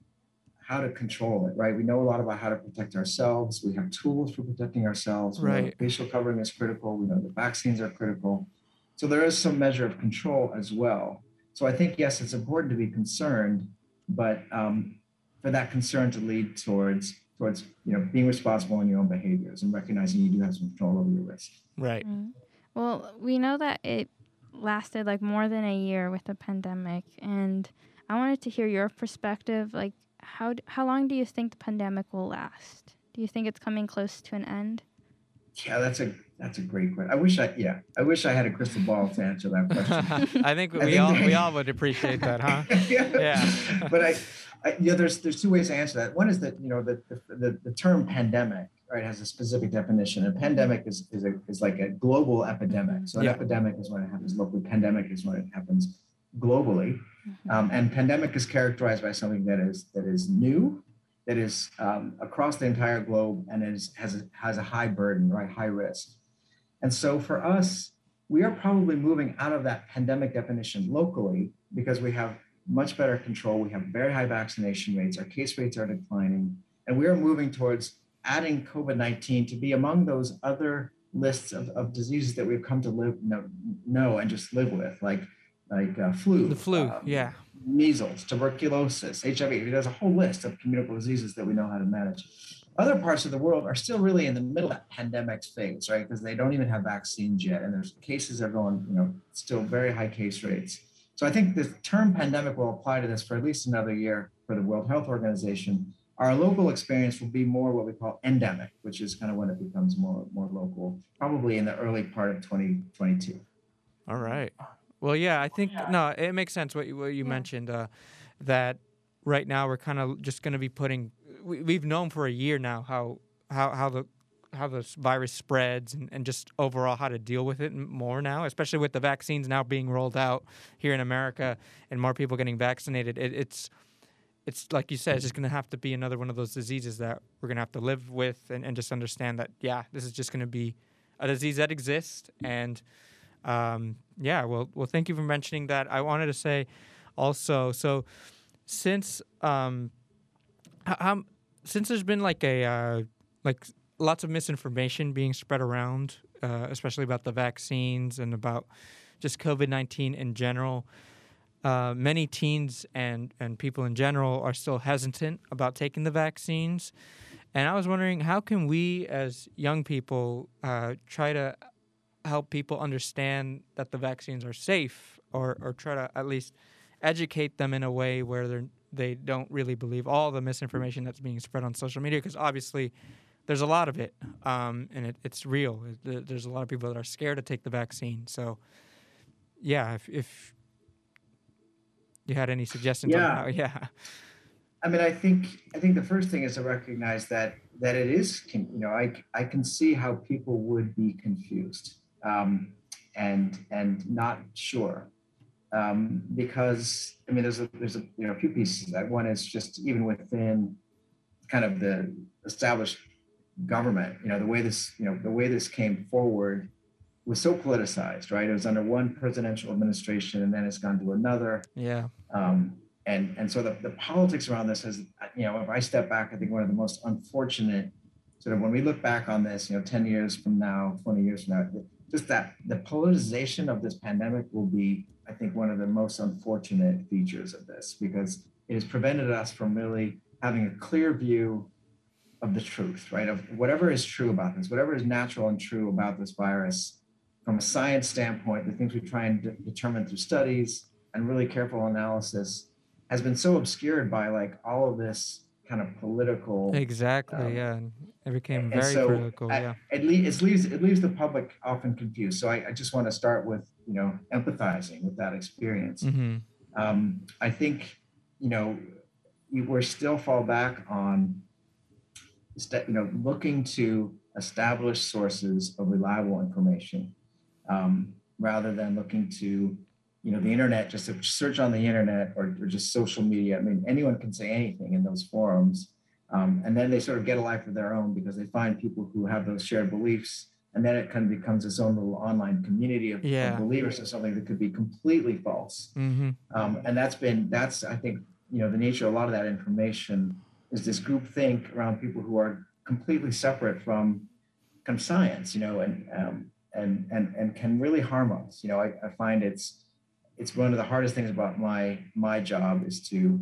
how to control it, right? We know a lot about how to protect ourselves. We have tools for protecting ourselves. We know Right. Facial covering is critical. We know the vaccines are critical. So there is some measure of control as well. So I think, yes, it's important to be concerned, but um, for that concern to lead towards towards you know being responsible in your own behaviors and recognizing you do have some control over your risk. Right. Right. Well, we know that it lasted like more than a year with the pandemic, and I wanted to hear your perspective. Like, how d- how long do you think the pandemic will last? Do you think it's coming close to an end? Yeah, that's a that's a great question. I wish I yeah, I wish I had a crystal ball to answer that question. I think I we think all we all would appreciate that, huh? Yeah. but I, I, you know, there's there's two ways to answer that. One is that you know the the, the, the term pandemic, right, has a specific definition. A pandemic is, is, a, is like a global epidemic. So an Yeah. epidemic is when it happens locally. Pandemic is when it happens globally. Um, and pandemic is characterized by something that is that is new, that is um, across the entire globe, and is has a, has a high burden, right, high risk. And so for us, we are probably moving out of that pandemic definition locally because we have much better control. We have very high vaccination rates. Our case rates are declining, and we are moving towards adding COVID 19 to be among those other lists of, of diseases that we've come to live know, know and just live with, like like uh, flu, The flu, um, yeah. measles, tuberculosis, HIV. There's a whole list of communicable diseases that we know how to manage. Other parts of the world are still really in the middle of that pandemic phase, right? Because they don't even have vaccines yet, and there's cases are going, you know, still very high case rates. So I think the term pandemic will apply to this for at least another year for the World Health Organization. Our local experience will be more what we call endemic, which is kind of when it becomes more more local, probably in the early part of 2022. All right. Well, yeah, I think no, it makes sense what you, what you mentioned uh, that right now we're kind of just going to be putting. We, we've known for a year now how how how the how this virus spreads and, and just overall how to deal with it more now, especially with the vaccines now being rolled out here in America and more people getting vaccinated. It, it's it's like you said, it's just going to have to be another one of those diseases that we're going to have to live with and, and just understand that, yeah, this is just going to be a disease that exists. And um, yeah, well, well, thank you for mentioning that. I wanted to say also, so since um, how, since there's been like a uh, like lots of misinformation being spread around, uh, especially about the vaccines and about just COVID nineteen in general. Uh, many teens and, and people in general are still hesitant about taking the vaccines. And I was wondering, how can we as young people uh, try to help people understand that the vaccines are safe or, or try to at least educate them in a way where they're, they don't really believe all the misinformation that's being spread on social media? Because obviously, there's a lot of it um, and it, it's real. There's a lot of people that are scared to take the vaccine. So, yeah, if, if you had any suggestions Yeah. on how, yeah. I mean, I think I think the first thing is to recognize that that it is, you know, I I can see how people would be confused um, and and not sure um, because I mean, there's a there's a you know a few pieces that. One is just even within kind of the established government, you know, the way this you know the way this came forward was so politicized, right? It was under one presidential administration, and then it's gone to another. Yeah. Um, and and so the, the politics around this is, you know, if I step back, I think one of the most unfortunate sort of when we look back on this, you know, 10 years from now, 20 years from now, just that the polarization of this pandemic will be, I think, one of the most unfortunate features of this because it has prevented us from really having a clear view of the truth, right? Of whatever is true about this, whatever is natural and true about this virus from a science standpoint, the things we try and de- determine through studies and really careful analysis has been so obscured by like all of this kind of political Exactly. Um, yeah. It became very so political. I- yeah. it, le- it leaves it leaves the public often confused. So I, I just want to start with you know empathizing with that experience. hmm Um, I think you know we we're still fall back on you know looking to establish sources of reliable information um, rather than looking to you know the internet just search on the internet or, or just social media. I mean anyone can say anything in those forums. Um, and then they sort of get a life of their own because they find people who have those shared beliefs and then it kind of becomes its own little online community of, of believers of something that could be completely false hmm um, and that's been that's i think you know the nature of a lot of that information is this group think around people who are completely separate from kind of science you know and um, and and and can really harm us you know I, I find it's it's one of the hardest things about my my job is to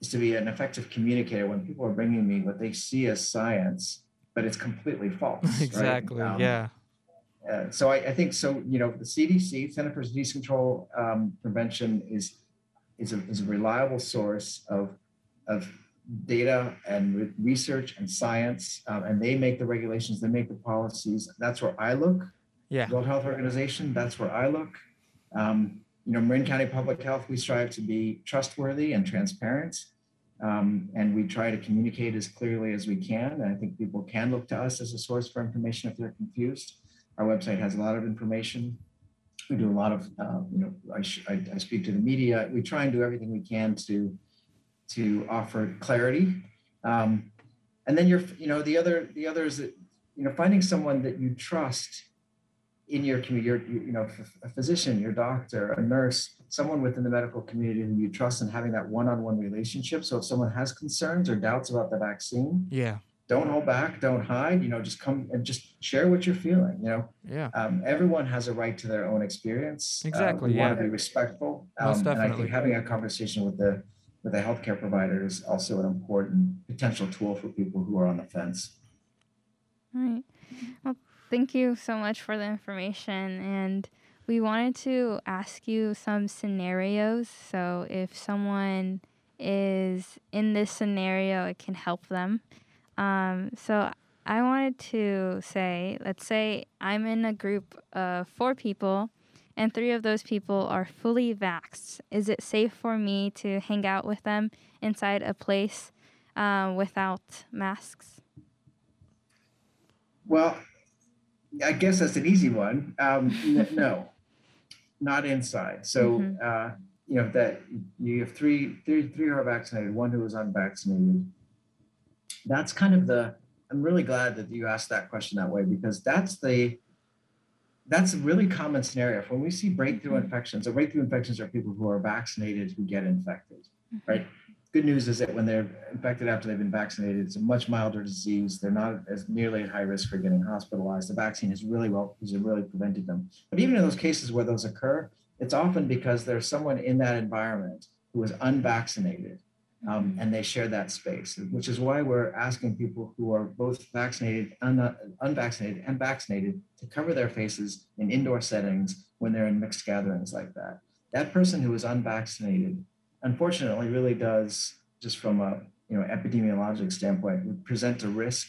is to be an effective communicator when people are bringing me what they see as science but it's completely false right? Exactly. Um, yeah. uh, so I, I think so. You know, the CDC, Center for Disease Control um, Prevention, is is a, is a reliable source of of data and re- research and science, um, and they make the regulations, they make the policies. That's where I look. Yeah. World Health Organization. That's where I look. Um, you know, Marin County Public Health, we strive to be trustworthy and transparent. Um, and we try to communicate as clearly as we can. And I think people can look to us as a source for information if they're confused. Our website has a lot of information. We do a lot of, uh, you know, I, I, I speak to the media. We try and do everything we can to to offer clarity. Um, and then you're, you know, the other the other is that, you know, finding someone that you trust in your community, your, you know, a physician, your doctor, a nurse, someone within the medical community who you trust and having that one-on-one relationship. So if someone has concerns or doubts about the vaccine, Yeah. don't hold back, don't hide, you know, just come and just share what you're feeling, you know. Yeah. Um, everyone has a right to their own experience. Uh, Exactly, we want yeah. to be respectful. Most Um, and I think having a conversation with the with the healthcare provider is also an important potential tool for people who are on the fence. All right. Well, thank you so much for the information. And we wanted to ask you some scenarios. So if someone is in this scenario, it can help them. Um, so I wanted to say, let's say I'm in a group of four people, and three of those people are fully vaxxed. Is it safe for me to hang out with them inside a place uh, without masks? Well, I guess that's an easy one. Um, n- no, not inside. So, Mhm. uh, you know, that you have three, three, three who are vaccinated, one who is unvaccinated. That's kind of the, I'm really glad that you asked that question that way because that's the, that's a really common scenario. When we see breakthrough Mhm. infections, so breakthrough infections are people who are vaccinated who get infected, right? Good news is that when they're infected after they've been vaccinated, it's a much milder disease. They're not as nearly at high risk for getting hospitalized. The vaccine has really well has really prevented them. But even in those cases where those occur, it's often because there's someone in that environment who is unvaccinated um, and they share that space, which is why we're asking people who are both vaccinated, un- unvaccinated, and vaccinated to cover their faces in indoor settings when they're in mixed gatherings like that. That person who is unvaccinated, unfortunately, really does, just from a you know epidemiologic standpoint, would present a risk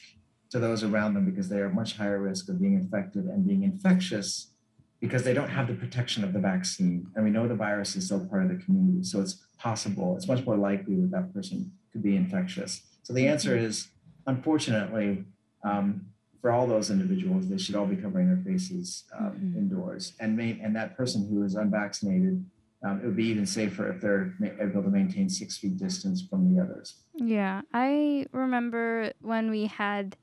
to those around them because they are much higher risk of being infected and being infectious because they don't have the protection of the vaccine. And we know the virus is still part of the community. So it's possible, it's much more likely that that person could be infectious. So the answer is, unfortunately, um, for all those individuals, they should all be covering their faces um, Mhm. indoors. And main, and that person who is unvaccinated, um, it would be even safer if they're able to maintain six feet distance from the others. Yeah, I remember when we had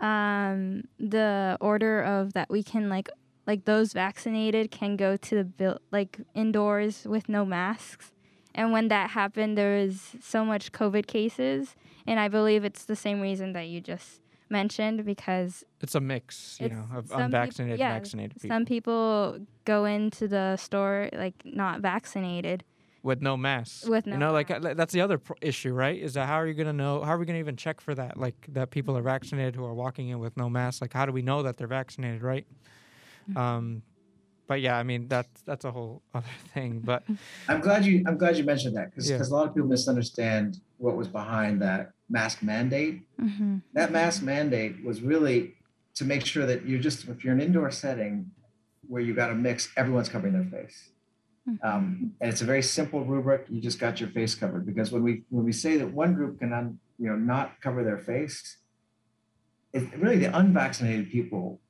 um the order of that we can like like those vaccinated can go to the build like indoors with no masks. And when that happened there was so much COVID cases and I believe it's the same reason that you just mentioned because It's a mix, you know, of some peop- unvaccinated yeah, vaccinated people some people go into the store like not vaccinated. with no mask. With no, you no know, like mask. uh, that's the other pr- issue, right? Is that how are you going to know? How are we going to even check for that? Like that people are vaccinated who are walking in with no mask. Like how do we know that they're vaccinated, right? Mm-hmm. Um, but yeah, I mean that's that's a whole other thing. But I'm glad you I'm glad you mentioned that because Yeah. a lot of people misunderstand what was behind that mask mandate. Mm-hmm. That mask mandate was really to make sure that you're just if you're an indoor setting where you got to mix, everyone's covering their face. Um, and it's a very simple rubric. You just got your face covered because when we when we say that one group can un, you know not cover their face, it, really the unvaccinated people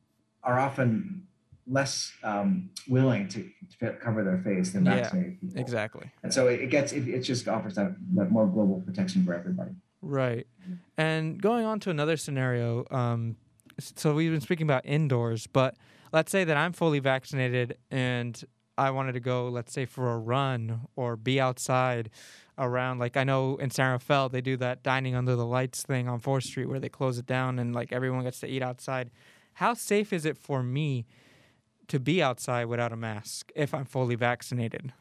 are often less um, willing to, to cover their face than Yeah, vaccinated people. exactly. And so it, it gets it, it just offers that, that more global protection for everybody. Right. And going on to another scenario, um, so we've been speaking about indoors, but let's say that I'm fully vaccinated and I wanted to go, let's say, for a run or be outside around. Like I know in San Rafael, they do that dining under the lights thing on 4th Street where they close it down and like everyone gets to eat outside. How safe is it for me to be outside without a mask if I'm fully vaccinated?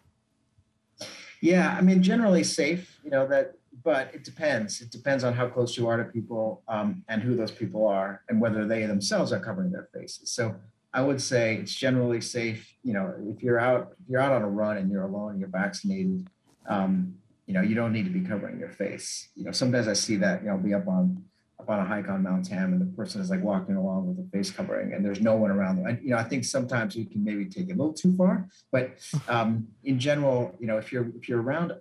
Yeah, I mean, generally safe, you know, that, but it depends. It depends on how close you are to people um, and who those people are and whether they themselves are covering their faces. So I would say it's generally safe. You know, if you're out, if you're out on a run and you're alone, you're vaccinated, um, you know, you don't need to be covering your face. You know, sometimes I see that, you know, I'll be up on up on a hike on Mount Tam and the person is like walking along with a face covering and there's no one around them. I, you know, I think sometimes we can maybe take it a little too far, but um, in general, you know, if you're if you're around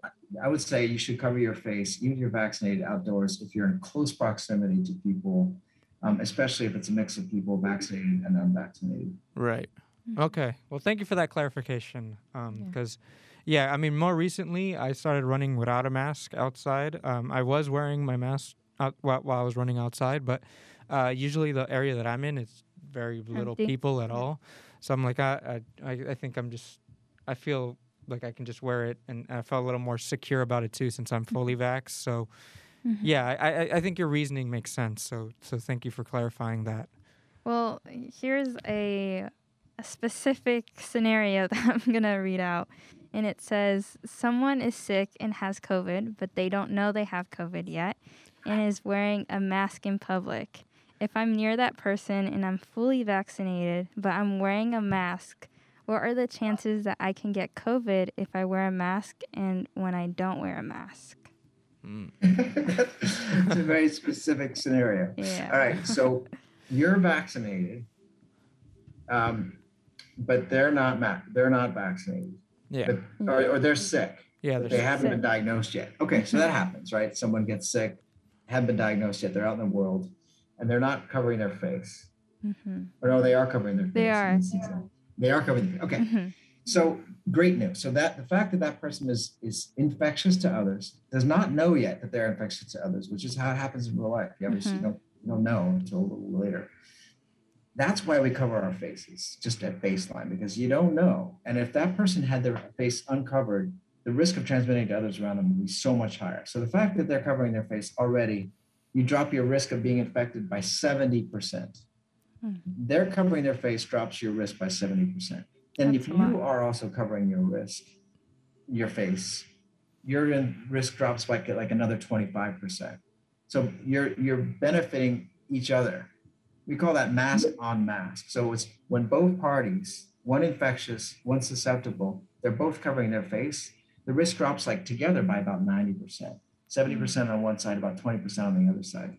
I would say you should cover your face, even if you're vaccinated outdoors, if you're in close proximity to people, um, especially if it's a mix of people vaccinated and unvaccinated. Right. Okay. Well, thank you for that clarification. Yeah. Because, yeah. I mean, more recently, I started running without a mask outside. Um, I was wearing my mask out while, while I was running outside, but uh, usually the area that I'm in, it's very little Empty. people at all. So I'm like, I, I, I think I'm just, I feel like I can just wear it, and I felt a little more secure about it too, since I'm fully vaxxed. So, Mhm. yeah, I, I, I think your reasoning makes sense. So, so thank you for clarifying that. Well, here's a, a specific scenario that I'm going to read out. And it says someone is sick and has COVID, but they don't know they have COVID yet and is wearing a mask in public. If I'm near that person and I'm fully vaccinated, but I'm wearing a mask, what are the chances that I can get COVID if I wear a mask and when I don't wear a mask? it's a very specific scenario. Yeah. All right, so you're vaccinated, um, but they're not ma- they're not vaccinated, Yeah. but, or, or they're sick. Yeah. but there's- they haven't been diagnosed yet. Okay, so that happens, right? Someone gets sick, haven't been diagnosed yet. They're out in the world, and they're not covering their face. hmm Or no, they are covering their face. They are. They are covering. Their, Okay, hmm so great news. So that the fact that that person is is infectious to others does not know yet that they're infectious to others, which is how it happens in real life. You obviously Mhm. don't you don't know until a little later. That's why we cover our faces just at baseline because you don't know. And if that person had their face uncovered, the risk of transmitting to others around them will be so much higher. So the fact that they're covering their face already, you drop your risk of being infected by 70%. Hmm. They're covering their face drops your risk by 70%. And That's if you are also covering your risk, your face, your risk drops by like another 25%. So you're you're benefiting each other. We call that mask on mask. So it's when both parties, one infectious, one susceptible, they're both covering their face, the risk drops like together by about 90%. 70% on one side, about 20% on the other side.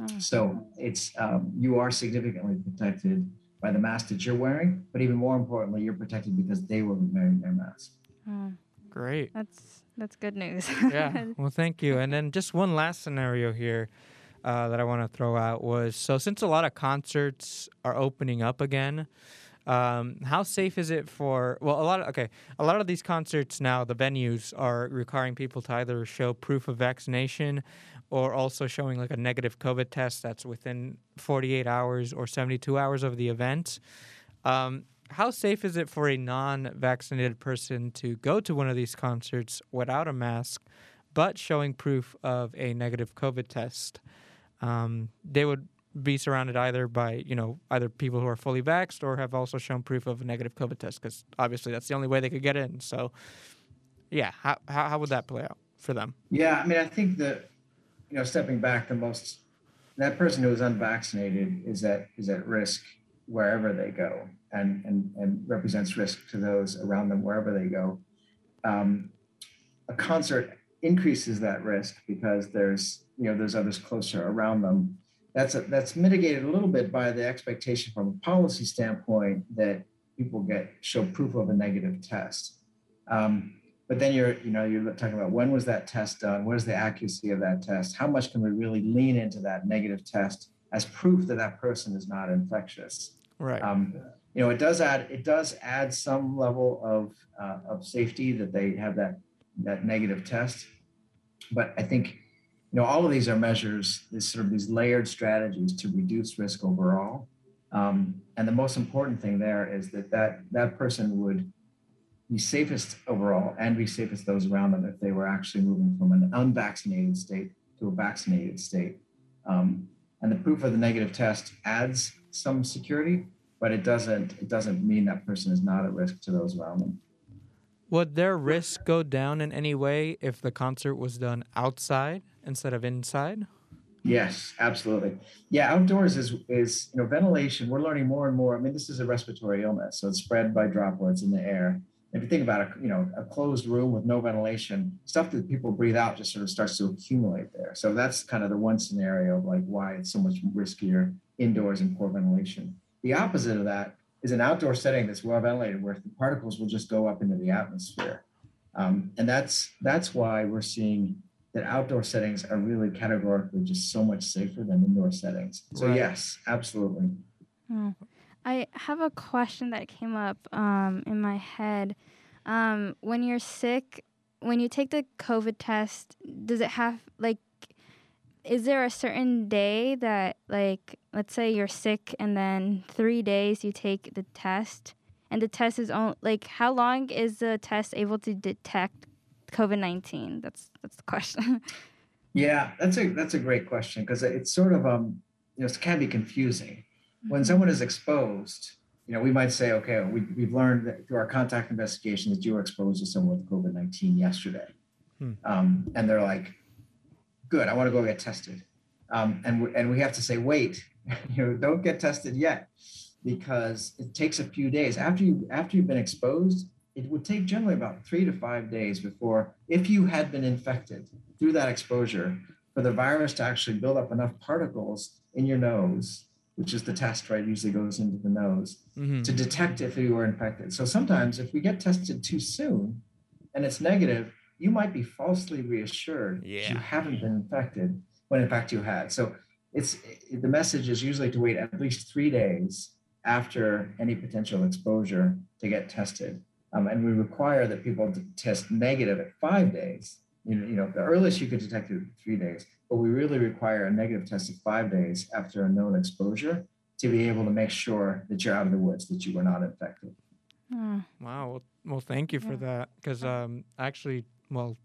Oh. So it's um, you are significantly protected by the mask that you're wearing, but even more importantly, you're protected because they were wearing their mask. Oh, Great. that's that's good news. yeah. Well, thank you. And then just one last scenario here uh, that I want to throw out was so since a lot of concerts are opening up again, um, how safe is it for well a lot of okay a lot of these concerts now the venues are requiring people to either show proof of vaccination or also showing like a negative COVID test that's within 48 hours or 72 hours of the event. Um, how safe is it for a non-vaccinated person to go to one of these concerts without a mask, but showing proof of a negative COVID test? Um, they would be surrounded either by you know either people who are fully vaxxed or have also shown proof of a negative COVID test because obviously that's the only way they could get in. So, yeah, how how, how would that play out for them? Yeah, I mean, I think that you know, stepping back, the most that person who is unvaccinated is at is at risk wherever they go, and and and represents risk to those around them wherever they go. Um, a concert increases that risk because there's you know there's others closer around them. That's a, that's mitigated a little bit by the expectation from a policy standpoint that people get show proof of a negative test. Um, but then you're you know you're talking about when was that test done what is the accuracy of that test how much can we really lean into that negative test as proof that that person is not infectious Right. um, you know it does add it does add some level of uh, of safety that they have that that negative test but i think you know all of these are measures these sort of these layered strategies to reduce risk overall um, and the most important thing there is that that that person would be safest overall and be safest those around them if they were actually moving from an unvaccinated state to a vaccinated state. Um, and the proof of the negative test adds some security, but it doesn't it doesn't mean that person is not at risk to those around them. Would their risk go down in any way if the concert was done outside instead of inside? Yes, absolutely. Yeah, outdoors is is you know ventilation. We're learning more and more. I mean, this is a respiratory illness, so it's spread by droplets in the air. If you think about a you know a closed room with no ventilation, stuff that people breathe out just sort of starts to accumulate there. So that's kind of the one scenario of like why it's so much riskier indoors and poor ventilation. The opposite of that is an outdoor setting that's well ventilated, where the particles will just go up into the atmosphere. Um, and that's that's why we're seeing that outdoor settings are really categorically just so much safer than indoor settings. So Right. yes, absolutely. Oh. I have a question that came up um, in my head. Um, when you're sick, when you take the COVID test, does it have like, is there a certain day that like, let's say you're sick and then three days you take the test, and the test is on like, how long is the test able to detect COVID nineteen? That's that's the question. Yeah, that's a that's a great question because it's sort of um you know it can be confusing when someone is exposed. You know, we might say, okay, we, we've learned that through our contact investigation that you were exposed to someone with COVID nineteen yesterday, Hmm. um, and they're like, good, I want to go get tested, um, and we, and we have to say, wait, you know, don't get tested yet because it takes a few days after you after you've been exposed. It would take generally about three to five days before, if you had been infected through that exposure, for the virus to actually build up enough particles in your nose, which is the test, right? Usually goes into the nose Mhm. to detect if you were infected. So sometimes if we get tested too soon and it's negative, you might be falsely reassured that you haven't been infected when in fact you had. So it's the message is usually to wait at least three days after any potential exposure to get tested. Um, and we require that people test negative at five days. You know, you know, the earliest you could detect it is three days, but we really require a negative test of five days after a known exposure to be able to make sure that you're out of the woods, that you were not infected. Oh. Wow. Well, well, thank you for Yeah. that. Because um, actually, well,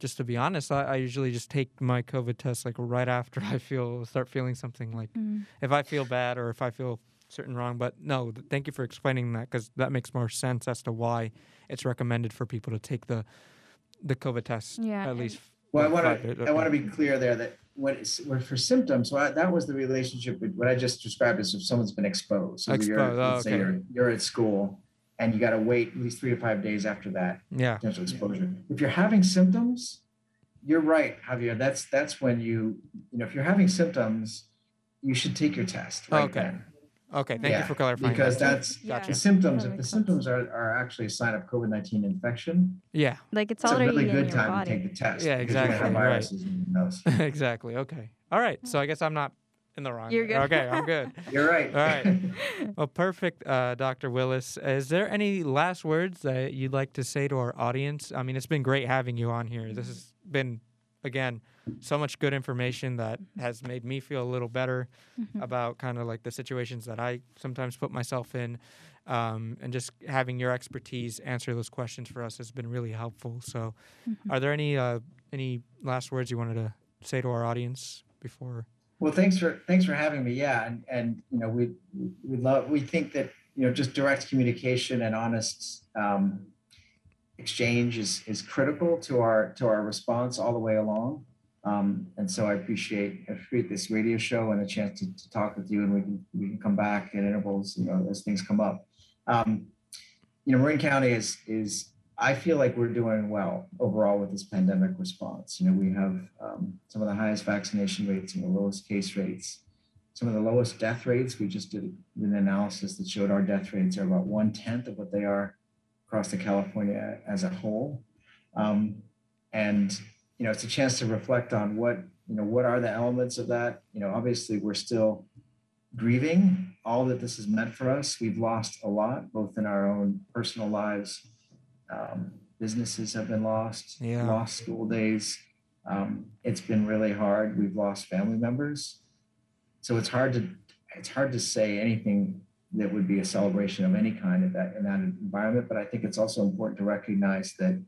just to be honest, I, I usually just take my COVID test like right after I feel start feeling something like Mm. if I feel bad or if I feel certain wrong. But no, th- thank you for explaining that because that makes more sense as to why it's recommended for people to take the the COVID test Yeah, at least. Well, I f- want to days. I want to be clear there that when it's when for symptoms, so I, that was the relationship with what I just described as if someone's been exposed. So you're, oh, say okay. you're, you're at school and you got to wait at least three to five days after that Yeah. potential exposure. If you're having symptoms, you're right, Javier. That's that's when you you know if you're having symptoms, you should take your test. Right Okay. then. Okay. Thank Yeah, you for clarifying. because that. that's Yeah. Gotcha. the symptoms. That If the makes symptoms are, are actually a sign of COVID nineteen infection, yeah. Like it's it's a already really in good your time body. to take the test. Yeah, because you're exactly, Have right. viruses in your nose. exactly. Okay. All right. So I guess I'm not in the wrong. You're good. Okay. I'm good. You're right. All right. Well, perfect, uh, Dr. Willis. Is there any last words that you'd like to say to our audience? I mean, it's been great having you on here. This has been, again, so much good information that has made me feel a little better about kind of like the situations that I sometimes put myself in. Um, and just having your expertise answer those questions for us has been really helpful. So, are there any uh, any last words you wanted to say to our audience before? Well, thanks for thanks for having me. Yeah, and and you know we we love we think that you know just direct communication and honest um, exchange is is critical to our to our response all the way along. Um, and so I appreciate appreciate this radio show and a chance to, to talk with you, and we can we can come back at intervals, you know, as things come up. Um, you know, Marin County is is I feel like we're doing well overall with this pandemic response. You know, we have um, some of the highest vaccination rates and the lowest case rates, some of the lowest death rates. We just did an analysis that showed our death rates are about one tenth of what they are across the California as a whole. Um, and you know, it's a chance to reflect on what you know what are the elements of that. You know, obviously we're still grieving all that this has meant for us. We've lost a lot, both in our own personal lives. Um, businesses have been lost, Yeah. lost school days. Um, it's been really hard. We've lost family members, so it's hard to it's hard to say anything that would be a celebration of any kind of that in that environment. But I think it's also important to recognize that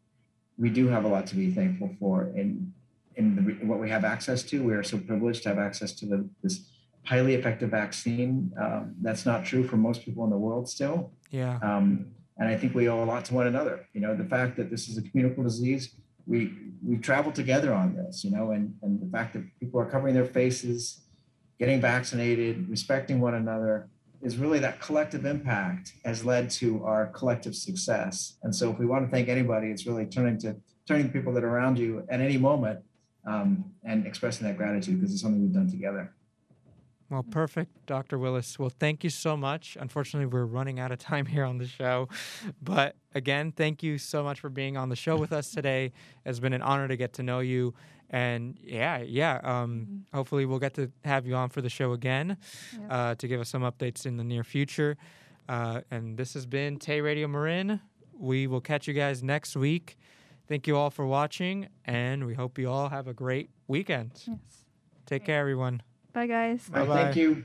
we do have a lot to be thankful for in in, the, in what we have access to. We are so privileged to have access to the, this highly effective vaccine. Um, that's not true for most people in the world still. Yeah. Um, and I think we owe a lot to one another. You know, the fact that this is a communicable disease, we we travel together on this. You know, and and the fact that people are covering their faces, getting vaccinated, respecting one another, is really that collective impact has led to our collective success. And so, if we want to thank anybody, it's really turning to turning to people that are around you at any moment um, and expressing that gratitude because it's something we've done together. Well, perfect, Dr. Willis. Well, thank you so much. Unfortunately, we're running out of time here on the show. But again, thank you so much for being on the show with us today. It's been an honor to get to know you. And yeah, yeah. Um, hopefully, we'll get to have you on for the show again Yep. uh, to give us some updates in the near future. Uh, and this has been Tay Radio Marin. We will catch you guys next week. Thank you all for watching, and we hope you all have a great weekend. Yes. Take care, everyone. Bye, guys. All right, Bye-bye. Thank you.